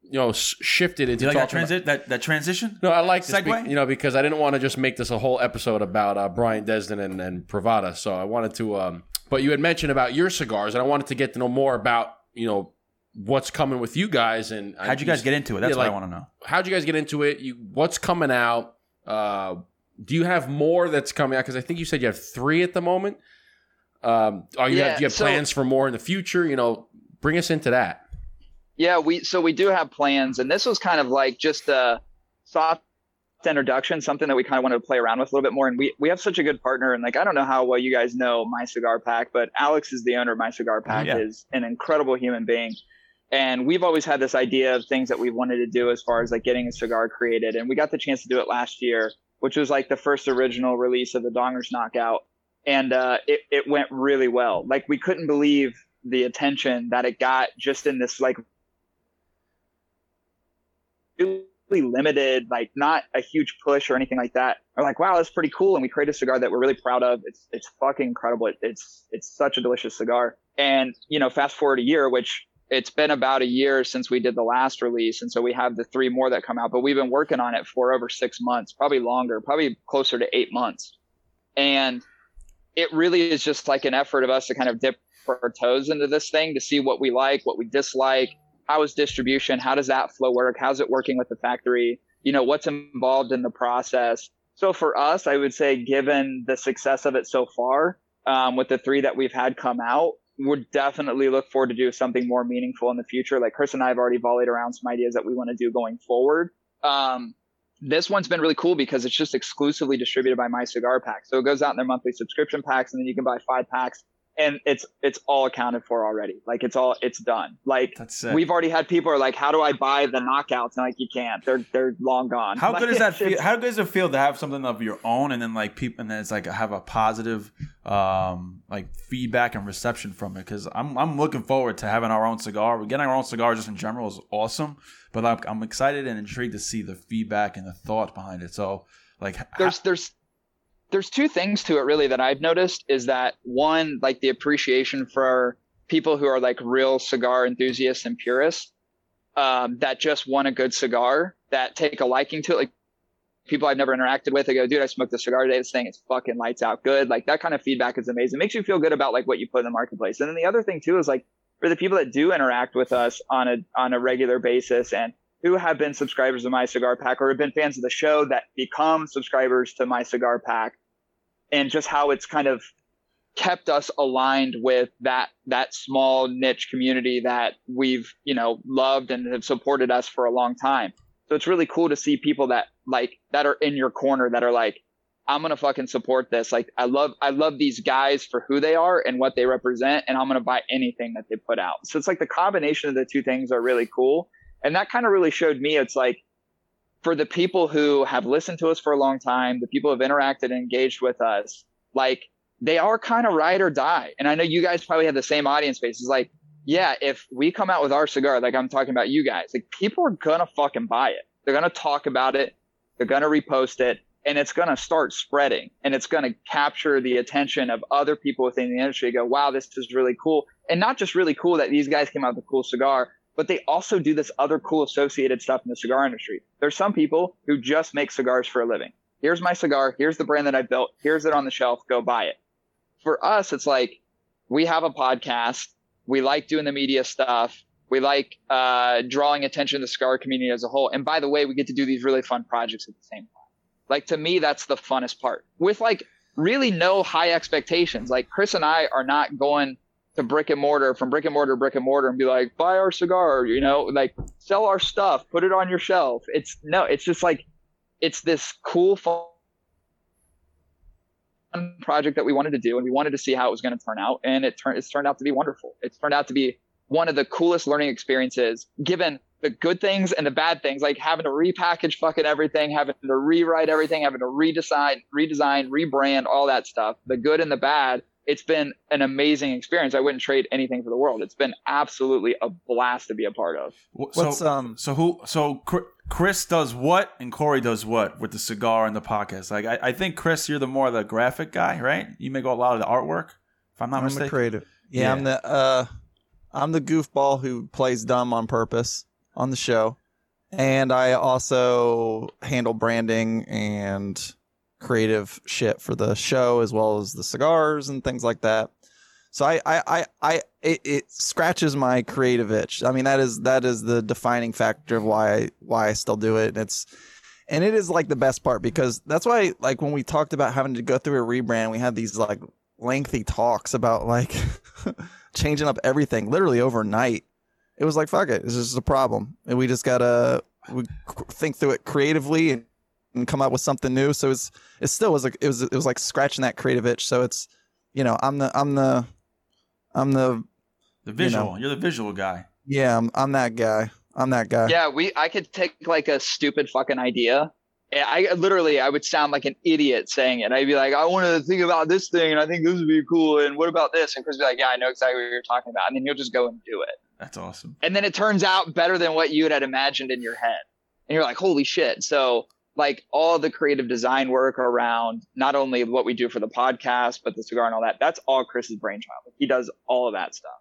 you know shifted into you like that, talking about- transi- that that transition? No, I like this, be- Segue? you know, because I didn't want to just make this a whole episode about uh, Brian Desind and, and Privada. So I wanted to, um, but you had mentioned about your cigars, and I wanted to get to know more about, you know, what's coming with you guys. And How'd you guys get into it? That's yeah, what I want to know. How'd you guys get into it? You, what's coming out? Uh, do you have more that's coming out? Because I think you said you have three at the moment. Um, are you Yeah, have, do you have so- plans for more in the future? You know, bring us into that. Yeah, we so we do have plans, and this was kind of like just a soft introduction, something that we kind of wanted to play around with a little bit more. And we we have such a good partner, and like I don't know how well you guys know My Cigar Pack, but Alex is the owner of My Cigar Pack, Yeah. is an incredible human being. And we've always had this idea of things that we wanted to do as far as like getting a cigar created, and we got the chance to do it last year, which was like the first original release of the Dongers Knockout, and uh, it it went really well. Like we couldn't believe the attention that it got just in this like really limited, like not a huge push or anything like that. We're like, wow, that's pretty cool, and we created a cigar that we're really proud of. It's it's fucking incredible. It, it's it's such a delicious cigar. And you know, fast forward a year, which it's been about a year since we did the last release, and so we have the three more that come out. But we've been working on it for over six months, probably longer, probably closer to eight months. And it really is just like an effort of us to kind of dip our toes into this thing to see what we like, what we dislike, how is distribution how does that flow work how's it working with the factory you know what's involved in the process so for us i would say given the success of it so far um, with the three that we've had come out would definitely look forward to do something more meaningful in the future. Like chris and i have already volleyed around some ideas that we want to do going forward. Um, this one's been really cool because it's just exclusively distributed by my cigar pack. So it goes out in their monthly subscription packs and then you can buy five packs and it's it's all accounted for already like it's all it's done like That's. We've already had people are like, "How do I buy the knockouts?" And like, you can't. They're they're long gone. How Like, good is that? Feel, how good does it feel to have something of your own, and then like people, and then it's like have a positive, um, like feedback and reception from it? Because I'm I'm looking forward to having our own cigar. We Getting our own cigar just in general is awesome, but I'm, I'm excited and intrigued to see the feedback and the thought behind it. So, like, there's there's there's two things to it really that I've noticed is that one like the appreciation for people who are like real cigar enthusiasts and purists um, that just want a good cigar that take a liking to it. Like people I've never interacted with they go dude I smoked a cigar today. This thing is fucking lights out good. Like that kind of feedback is amazing. It makes you feel good about like what you put in the marketplace. And then the other thing too is like for the people that do interact with us on a on a regular basis and who have been subscribers of my cigar pack or have been fans of the show that become subscribers to my cigar pack and just how it's kind of kept us aligned with that that small niche community that we've you know loved and have supported us for a long time. So it's really cool to see people that like that are in your corner that are like i'm gonna fucking support this. Like i love i love these guys for who they are and what they represent and i'm gonna buy anything that they put out. So it's like the combination of the two things are really cool. And that kind of really showed me it's like for the people who have listened to us for a long time the people who have interacted and engaged with us like they are kind of ride or die. And I know you guys probably have the same audience base. It's like, yeah, if we come out with our cigar, like I'm talking about you guys, like people are gonna fucking buy it. They're gonna talk about it. They're gonna repost it, and it's gonna start spreading, and it's gonna capture the attention of other people within the industry. Go, wow, this is really cool, and not just really cool that these guys came out with a cool cigar, but they also do this other cool associated stuff in the cigar industry. There's some people who just make cigars for a living. Here's my cigar. Here's the brand that I built. Here's it on the shelf. Go buy it for us, it's like we have a podcast. We like doing the media stuff. We like uh, drawing attention to the cigar community as a whole. And by the way, we get to do these really fun projects at the same time. Like to me, that's the funnest part. With like really no high expectations. Like Chris and I are not going to brick and mortar from brick and mortar brick and mortar and be like, buy our cigar, you know, like sell our stuff, put it on your shelf. It's no, it's just like it's this cool fun project that we wanted to do and we wanted to see how it was going to turn out and it turned it's turned out to be wonderful it's turned out to be one of the coolest learning experiences given the good things and the bad things like having to repackage fucking everything having to rewrite everything having to redesign redesign rebrand all that stuff the good and the bad it's been an amazing experience i wouldn't trade anything for the world it's been absolutely a blast to be a part of So, um so who? So Chris does what, and Corey does what with the cigar and the podcast. Like I, I think Chris, you're the more the graphic guy, right? You make a lot of the artwork, if I'm not I'm mistaken. the creative. Yeah, Yeah. I'm the uh I'm the goofball who plays dumb on purpose on the show. And I also handle branding and creative shit for the show as well as the cigars and things like that. So I I I, I it, it scratches my creative itch. I mean that is that is the defining factor of why I, why I still do it. And it's and it is like the best part because that's why like when we talked about having to go through a rebrand, we had these like lengthy talks about like changing up everything literally overnight. It was like fuck it, this is a problem, and we just gotta we think through it creatively and, and come up with something new. So it's it still was like it was it was like scratching that creative itch. So it's you know I'm the I'm the I'm the The visual. know. You are the visual guy. yeah I'm I'm that guy. I'm that guy. yeah we i could take like a stupid fucking idea and i literally i would sound like an idiot saying it i'd be like i want to think about this thing and i think this would be cool and what about this and chris would be like yeah i know exactly what you're talking about and then he'll just go and do it That's awesome. and then it turns out better than what you had imagined in your head and you're like holy shit so like all the creative design work around not only what we do for the podcast but the cigar and all that that's all chris's brainchild he does all of that stuff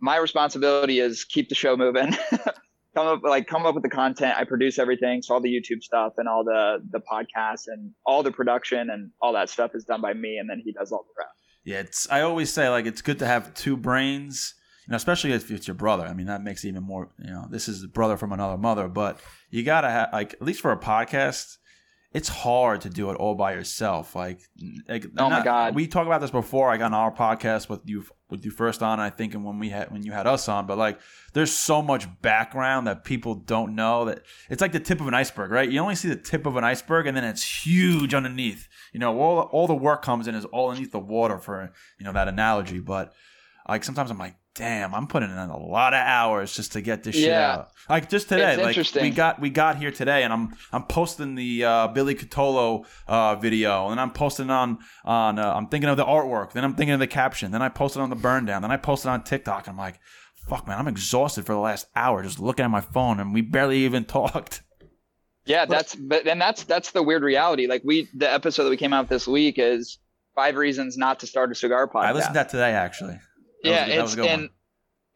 my responsibility is keep the show moving come up like come up with the content i produce everything so all the youtube stuff and all the the podcasts and all the production and all that stuff is done by me and then he does all the rest Yeah, it's. I always say like it's good to have two brains. You know, especially if it's your brother. I mean, that makes it even more. You know, this is a brother from another mother, but you gotta have like at least for a podcast. It's hard to do it all by yourself. Like, like Oh my not- God. we talked about this before. Like on our podcast with you, with you first on, I think, and when we had when you had us on. But like, there's so much background that people don't know that it's like the tip of an iceberg, right? You only see the tip of an iceberg, and then it's huge underneath. You know, all all the work comes in is all underneath the water for you know that analogy. But like sometimes I'm like, damn, I'm putting in a lot of hours just to get this shit Yeah. out. Like just today, It's like we got we got here today, and I'm I'm posting the uh, Billy Cutolo uh, video, and I'm posting on on uh, I'm thinking of the artwork, then I'm thinking of the caption, then I posted on the burn down, then I posted on TikTok. I'm like, fuck, man, I'm exhausted for the last hour just looking at my phone, and we barely even talked. Yeah, that's but and that's that's the weird reality. Like we the episode that we came out this week is five reasons not to start a cigar podcast. I listened to that today, actually. Yeah, was it's and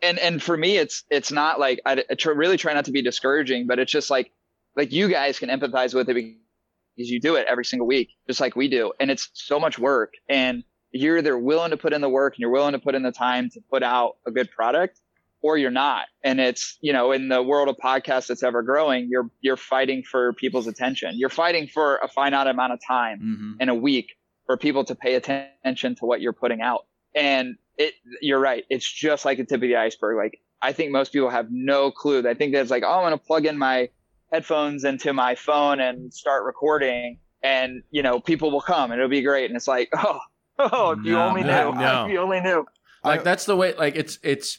and and for me, it's it's not like I, I tr- really try not to be discouraging, but it's just like like you guys can empathize with it because you do it every single week, just like we do, and it's so much work, and you're either willing to put in the work and you're willing to put in the time to put out a good product, or you're not. And it's, you know, in the world of podcasts that's ever growing, you're you're fighting for people's attention. You're fighting for a finite amount of time Mm-hmm. in a week for people to pay attention to what you're putting out. And it you're right. It's just like the tip of the iceberg. Like I think most people have no clue. They think that it's like, oh, I'm gonna plug in my headphones into my phone and start recording and you know, people will come and it'll be great. And it's like, oh, oh, if you only no, knew. no. If you only knew. Like that's the way. Like it's it's.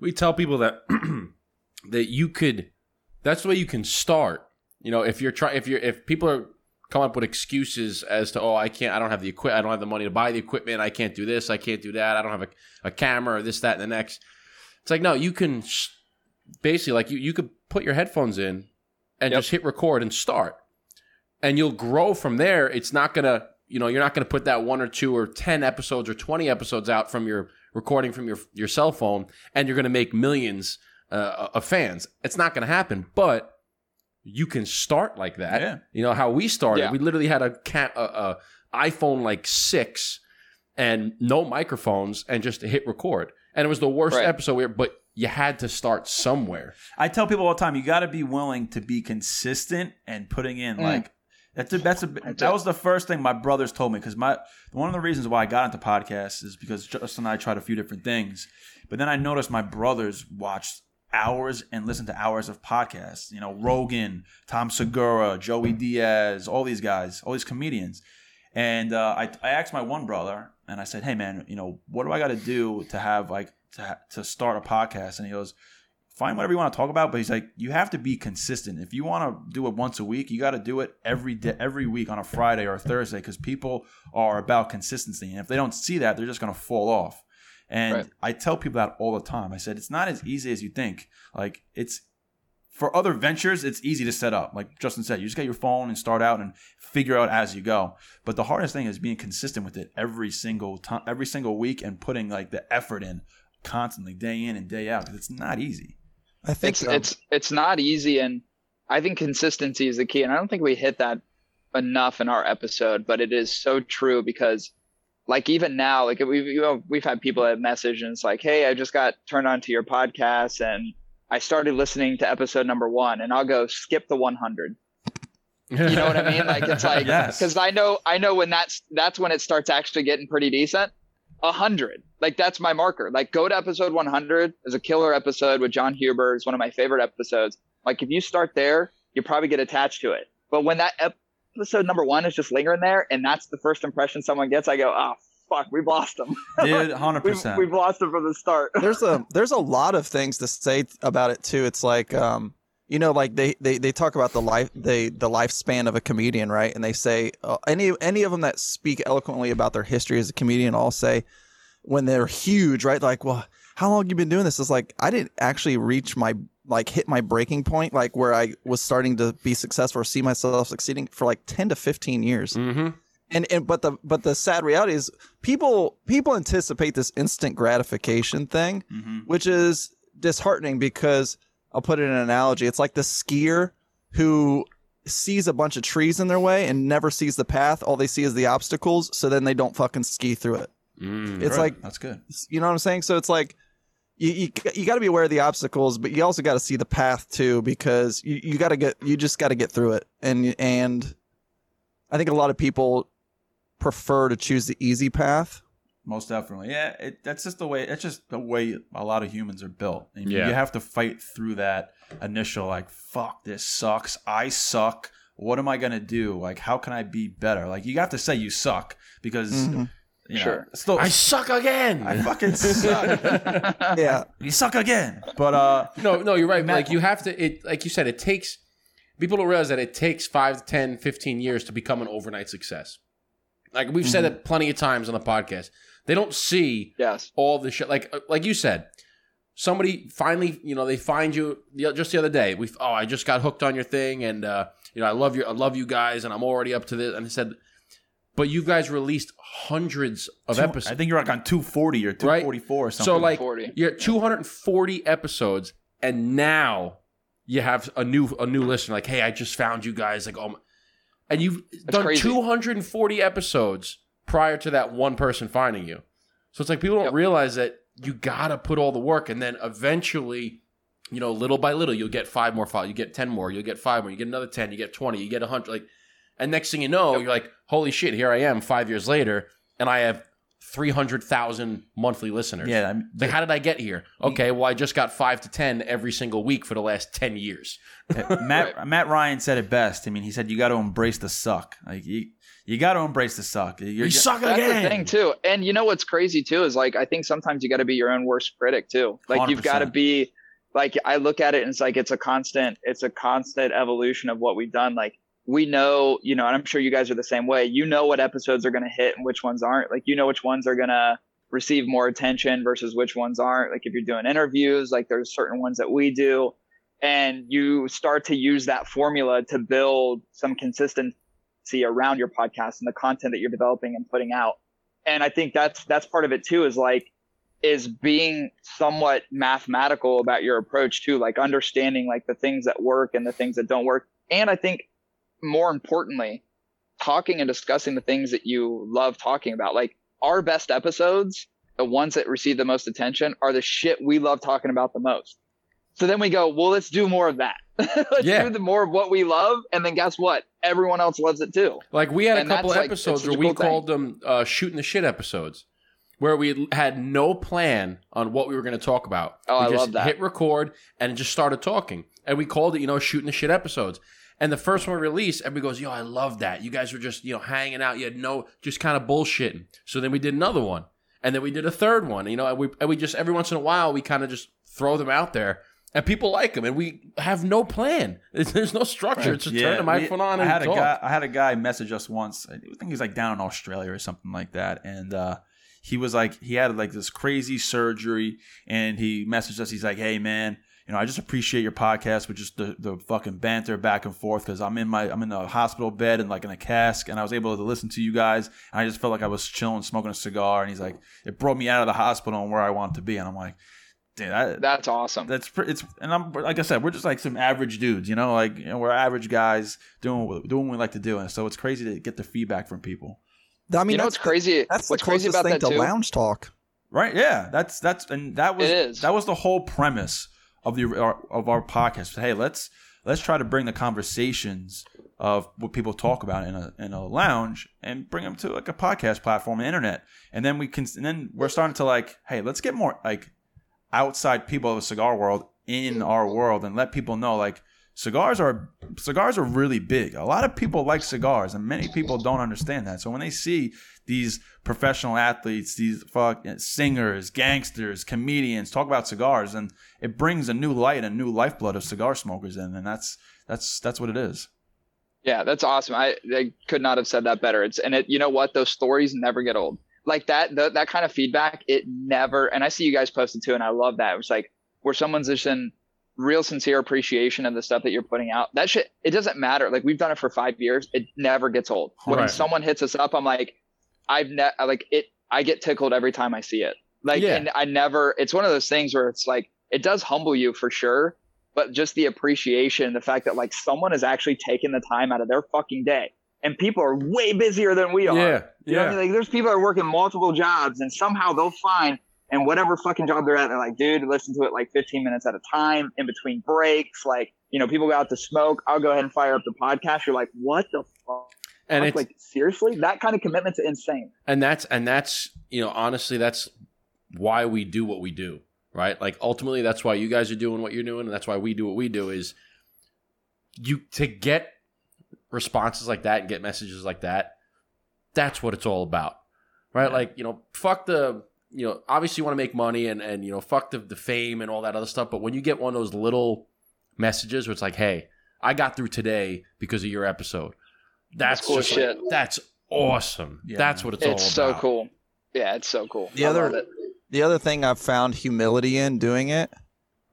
We tell people that that you could. That's the way you can start. You know, if you're trying, if you're, if people are come up with excuses as to, oh, I can't, I don't have the equip, I don't have the money to buy the equipment, I can't do this, I can't do that, I don't have a, a camera or this, that, and the next. It's like no, you can sh- basically like you you could put your headphones in and Yep. just hit record and start, and you'll grow from there. It's not gonna, you know, you're not gonna put that one or two or ten episodes or twenty episodes out from your recording from your your cell phone, and you're gonna make millions uh, of fans. It's not gonna happen, but you can start like that. Yeah. You know how we started. Yeah. We literally had a, cat, a, a iPhone like six and no microphones and just hit record. And it was the worst Right. episode. We but you had to start somewhere. I tell people all the time, you got to be willing to be consistent and putting in Mm. like that's a, that's a that was the first thing my brothers told me because my one of the reasons why I got into podcasts is because Justin and I tried a few different things, but then I noticed my brothers watched hours and listen to hours of podcasts. You know, Rogan, Tom Segura, Joey Diaz, all these guys, all these comedians. And uh, I, I asked my one brother, and I said, "Hey, man, you know, what do I got to do to have like to to start a podcast?" And he goes, "Find whatever you want to talk about." But he's like, "You have to be consistent. If you want to do it once a week, you got to do it every day, every week on a Friday or a Thursday, because people are about consistency. And if they don't see that, they're just gonna fall off." And Right. I tell people that all the time. I said, "It's not as easy as you think. Like it's." For other ventures, it's easy to set up. Like Justin said, you just get your phone and start out and figure out as you go. But the hardest thing is being consistent with it every single time, every single week, and putting like the effort in constantly, day in and day out. 'cause it's not easy. I think it's um, it's it's not easy and i think consistency is the key and i don't think we hit that enough in our episode but it is so true because like even now like we've you know, we've had people that message and it's like hey i just got turned on to your podcast and i started listening to episode number one and i'll go skip the 100 you know what i mean? Like it's like Yes. because i know i know when that's that's when it starts actually getting pretty decent. a hundred. Like that's my marker. Like go to episode 100 is a killer episode with john huber. It's one of my favorite episodes. Like if you start there you probably get attached to it. But when that ep- episode number one is just lingering there and that's the first impression someone gets. I go oh fuck we've lost them Dude, hundred we've, percent. we've lost them from the start. There's a there's a lot of things to say about it too. It's like um you know like they they, they talk about the life they the lifespan of a comedian right? And they say uh, any any of them that speak eloquently about their history as a comedian all say when they're huge right? Like well how long you been doing this? It's like i didn't actually reach my like hit my breaking point like where i was starting to be successful or see myself succeeding for like 10 to 15 years mm-hmm. and and but the but the sad reality is people people anticipate this instant gratification thing hmm which is disheartening because I'll put it in an analogy. It's like the skier who sees a bunch of trees in their way and never sees the path. All they see is the obstacles, so then they don't fucking ski through it. Mm. It's like that's good. you know what I'm saying? So it's like you you, you got to be aware of the obstacles, but you also got to see the path too because you, you got to get you just got to get through it. And and I think a lot of people prefer to choose the easy path. Most definitely. Yeah, it, that's just the way. It's just the way a lot of humans are built. And Yeah. You have to fight through that initial like, "Fuck, this sucks. I suck. What am I gonna do? Like, how can I be better?" Like, you have to say you suck because Mhm. You know, Sure. Still, I suck again. I fucking suck. Yeah. you suck again. But uh, no, no, you're right. Matt- like you have to. It like you said, it takes people don't realize that it takes 5 10 15 years to become an overnight success like we've said it plenty of times on the podcast they don't see yes all the shit like uh, like you said somebody finally you know they find you just the other day we oh i just got hooked on your thing and uh you know i love your i love you guys and i'm already up to this and i said but you guys released hundreds of two- episodes I think you're like on 240 or 244 or something. so like 40. you're 240 episodes, and now you have a new a new listener. Like, hey, I just found you guys. Like, oh, my. and you've done crazy. 240 episodes prior to that one person finding you. So it's like people don't Yep. realize that you gotta put all the work, and then eventually, you know, little by little, you'll get five more files, you get ten more, you'll get five more, you get another ten, you get twenty, you get a hundred, like, and next thing you know, you're like, holy shit, here I am, five years later, and I have three hundred thousand monthly listeners. Yeah, I'm- Like, how did I get here? Okay, well, I just got five to ten every single week for the last ten years. Uh, Matt Matt Ryan said it best. I mean, he said you got to embrace the suck. Like you, you got to embrace the suck. You're, You suck That's again. the thing too. And you know what's crazy too is like I think sometimes you got to be your own worst critic too. Like you've got to be like I look at it and it's like it's a constant it's a constant evolution of what we've done. Like we know, you know, and I'm sure you guys are the same way. You know what episodes are going to hit and which ones aren't. Like you know which ones are going to receive more attention versus which ones aren't. Like if you're doing interviews, like there's certain ones that we do and you start to use that formula to build some consistency around your podcast and the content that you're developing and putting out. And I think that's that's part of it too is like is being somewhat mathematical about your approach too, like understanding like the things that work and the things that don't work. And I think more importantly, talking and discussing the things that you love talking about. Like our best episodes, the ones that receive the most attention are the shit we love talking about the most. So then we go, well, let's do more of that. let's Yeah. do the more of what we love. And then guess what? Everyone else loves it too. Like we had And a couple of like, episodes where a we cool thing. called them uh, "shooting the shit" episodes, where we had no plan on what we were going to talk about. Oh, we I just love that. Hit record and just started talking, and we called it, you know, "shooting the shit" episodes. And the first one we released, everybody goes, "Yo, I love that. You guys were just, you know, hanging out. You had no, just kind of bullshitting." So then we did another one, and then we did a third one. You know, and we and we just every once in a while we kind of just throw them out there. And people like them, and we have no plan. There's no structure. It's just turn the microphone on I and had talk. a guy. I had a guy message us once. I think he's like down in Australia or something like that, and uh, he was like he had like this crazy surgery, and he messaged us. He's like, "Hey man, you know, I just appreciate your podcast with just the, the fucking banter back and forth because I'm in my I'm in the hospital bed and like in a cask, and I was able to listen to you guys, and I just felt like I was chilling, smoking a cigar, and he's like, it brought me out of the hospital and where I want to be, and I'm like, dude, I, That's awesome. that's pre- it's and I'm like I said, we're just like some average dudes, you know, like you know, we're average guys doing what, doing what we like to do, and so it's crazy to get the feedback from people. I mean, you know that's what's crazy? That's what's the crazy closest about thing that to too? lounge talk. Right? Yeah, that's that's and that was It is. that was the whole premise of the of our podcast. But Hey, let's let's try to bring the conversations of what people talk about in a in a lounge and bring them to like a podcast platform, the internet, and then we can and then we're starting to like, hey, let's get more like outside people of the cigar world in our world and let people know like cigars are cigars are really big. A lot of people like cigars and many people don't understand that. So when they see these professional athletes, these fuck singers, gangsters, comedians talk about cigars and it brings a new light and new lifeblood of cigar smokers in and that's that's that's what it is. Yeah, that's awesome. I, I could not have said that better. It's and it you know what? Those stories never get old. Like that the, that kind of feedback, it never and I see you guys posted too, and I love that. It was like where someone's just in real sincere appreciation of the stuff that you're putting out. That shit it doesn't matter. Like we've done it for five years. It never gets old. When Right. someone hits us up, I'm like, I've ne- like it I get tickled every time I see it. Like Yeah. and I never it's one of those things where it's like it does humble you for sure but just the appreciation, the fact that like someone is actually taking the time out of their fucking day. And people are way busier than we are. Yeah, You know I yeah. mean? Like there's people that are working multiple jobs and somehow they'll find and whatever fucking job they're at, they're like, dude, listen to it like 15 minutes at a time in between breaks. Like, you know, people go out to smoke. I'll go ahead and fire up the podcast. You're like, what the fuck? And it's like, seriously? That kind of commitment's insane. and that's and that's you know honestly that's why we do what we do right like ultimately that's why you guys are doing what you're doing and that's why we do what we do is you to get responses like that and get messages like that that's what it's all about right like you know fuck the you know obviously you want to make money and and you know fuck the, the fame and all that other stuff but when you get one of those little messages where it's like hey i got through today because of your episode that's, That's cool just like- shit. that's awesome Yeah, that's what it's, all It's about so cool. Yeah, it's so cool. The I other- love it. The other thing I've found humility in doing it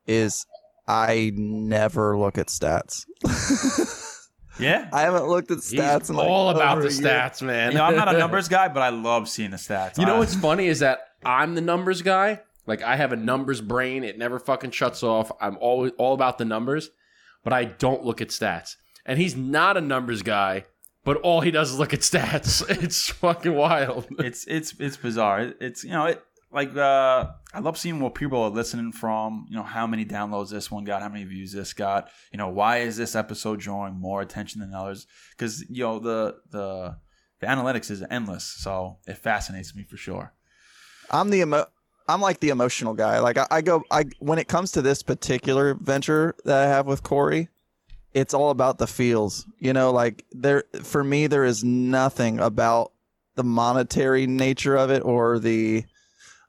is I never look at stats. Yeah. I haven't looked at He's stats in like all about over the a year. stats, man. You know, I'm not a numbers guy, but I love seeing the stats. You know what's funny is that I'm the numbers guy. Like I have a numbers brain. It never fucking shuts off. I'm always all about the numbers, but I don't look at stats. And he's not a numbers guy, but all he does is look at stats. It's fucking wild. it's it's it's bizarre. It's you know it like uh I love seeing what people are listening from. You know, how many downloads this one got, how many views this got. You know, why is this episode drawing more attention than others? Because you know the the the analytics is endless, so it fascinates me for sure. I'm the emo- I'm like the emotional guy. Like I, I go I when it comes to this particular venture that I have with Cory, it's all about the feels. You know, like there for me there is nothing about the monetary nature of it or the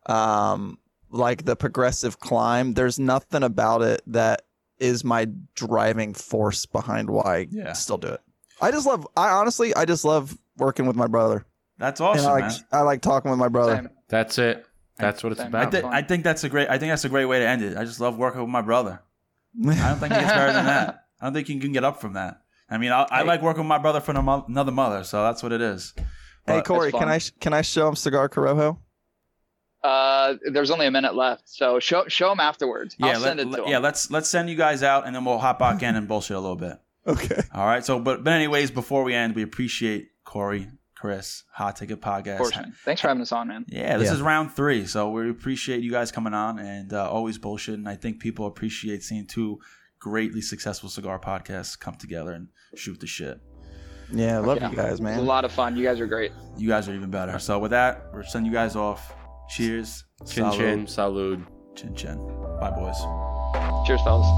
um like the progressive climb. There's nothing about it that is my driving force behind why I Yeah. still do it. I just love I honestly I just love working with my brother. That's And awesome, I like man. I like talking with my brother. Same. That's it. That's what it's Same. I, about. I think that's a great. I think that's a great way to end it. I just love working with my brother. I don't think it gets better than that. I don't think you can get up from that. I mean, I, I Hey. like working with my brother for another mother, so that's what it is. Hey Cory, can. I can I show him Cigar Corojo? Uh, there's only a minute left, so show show him afterwards. yeah, I'll send let- it let- to him. yeah. Let's let's send you guys out, and then we'll hop back in and bullshit a little bit. Okay. All right. So, but but anyways, before we end, we appreciate Cory, Chris, Hot Ticket Podcast. Of course, man. Thanks for having us on, man. Yeah, this Yeah. is round three, so we appreciate you guys coming on and uh, always bullshitting. I think people appreciate seeing two greatly successful cigar podcasts come together and shoot the shit. Yeah, I love Yeah. you guys, It was a lot of fun. You guys are great. You guys are even better. So with that, we're sending you guys off. Cheers. Chin Salud. chin, salud. Chin chin. Bye, boys. Cheers, fellas.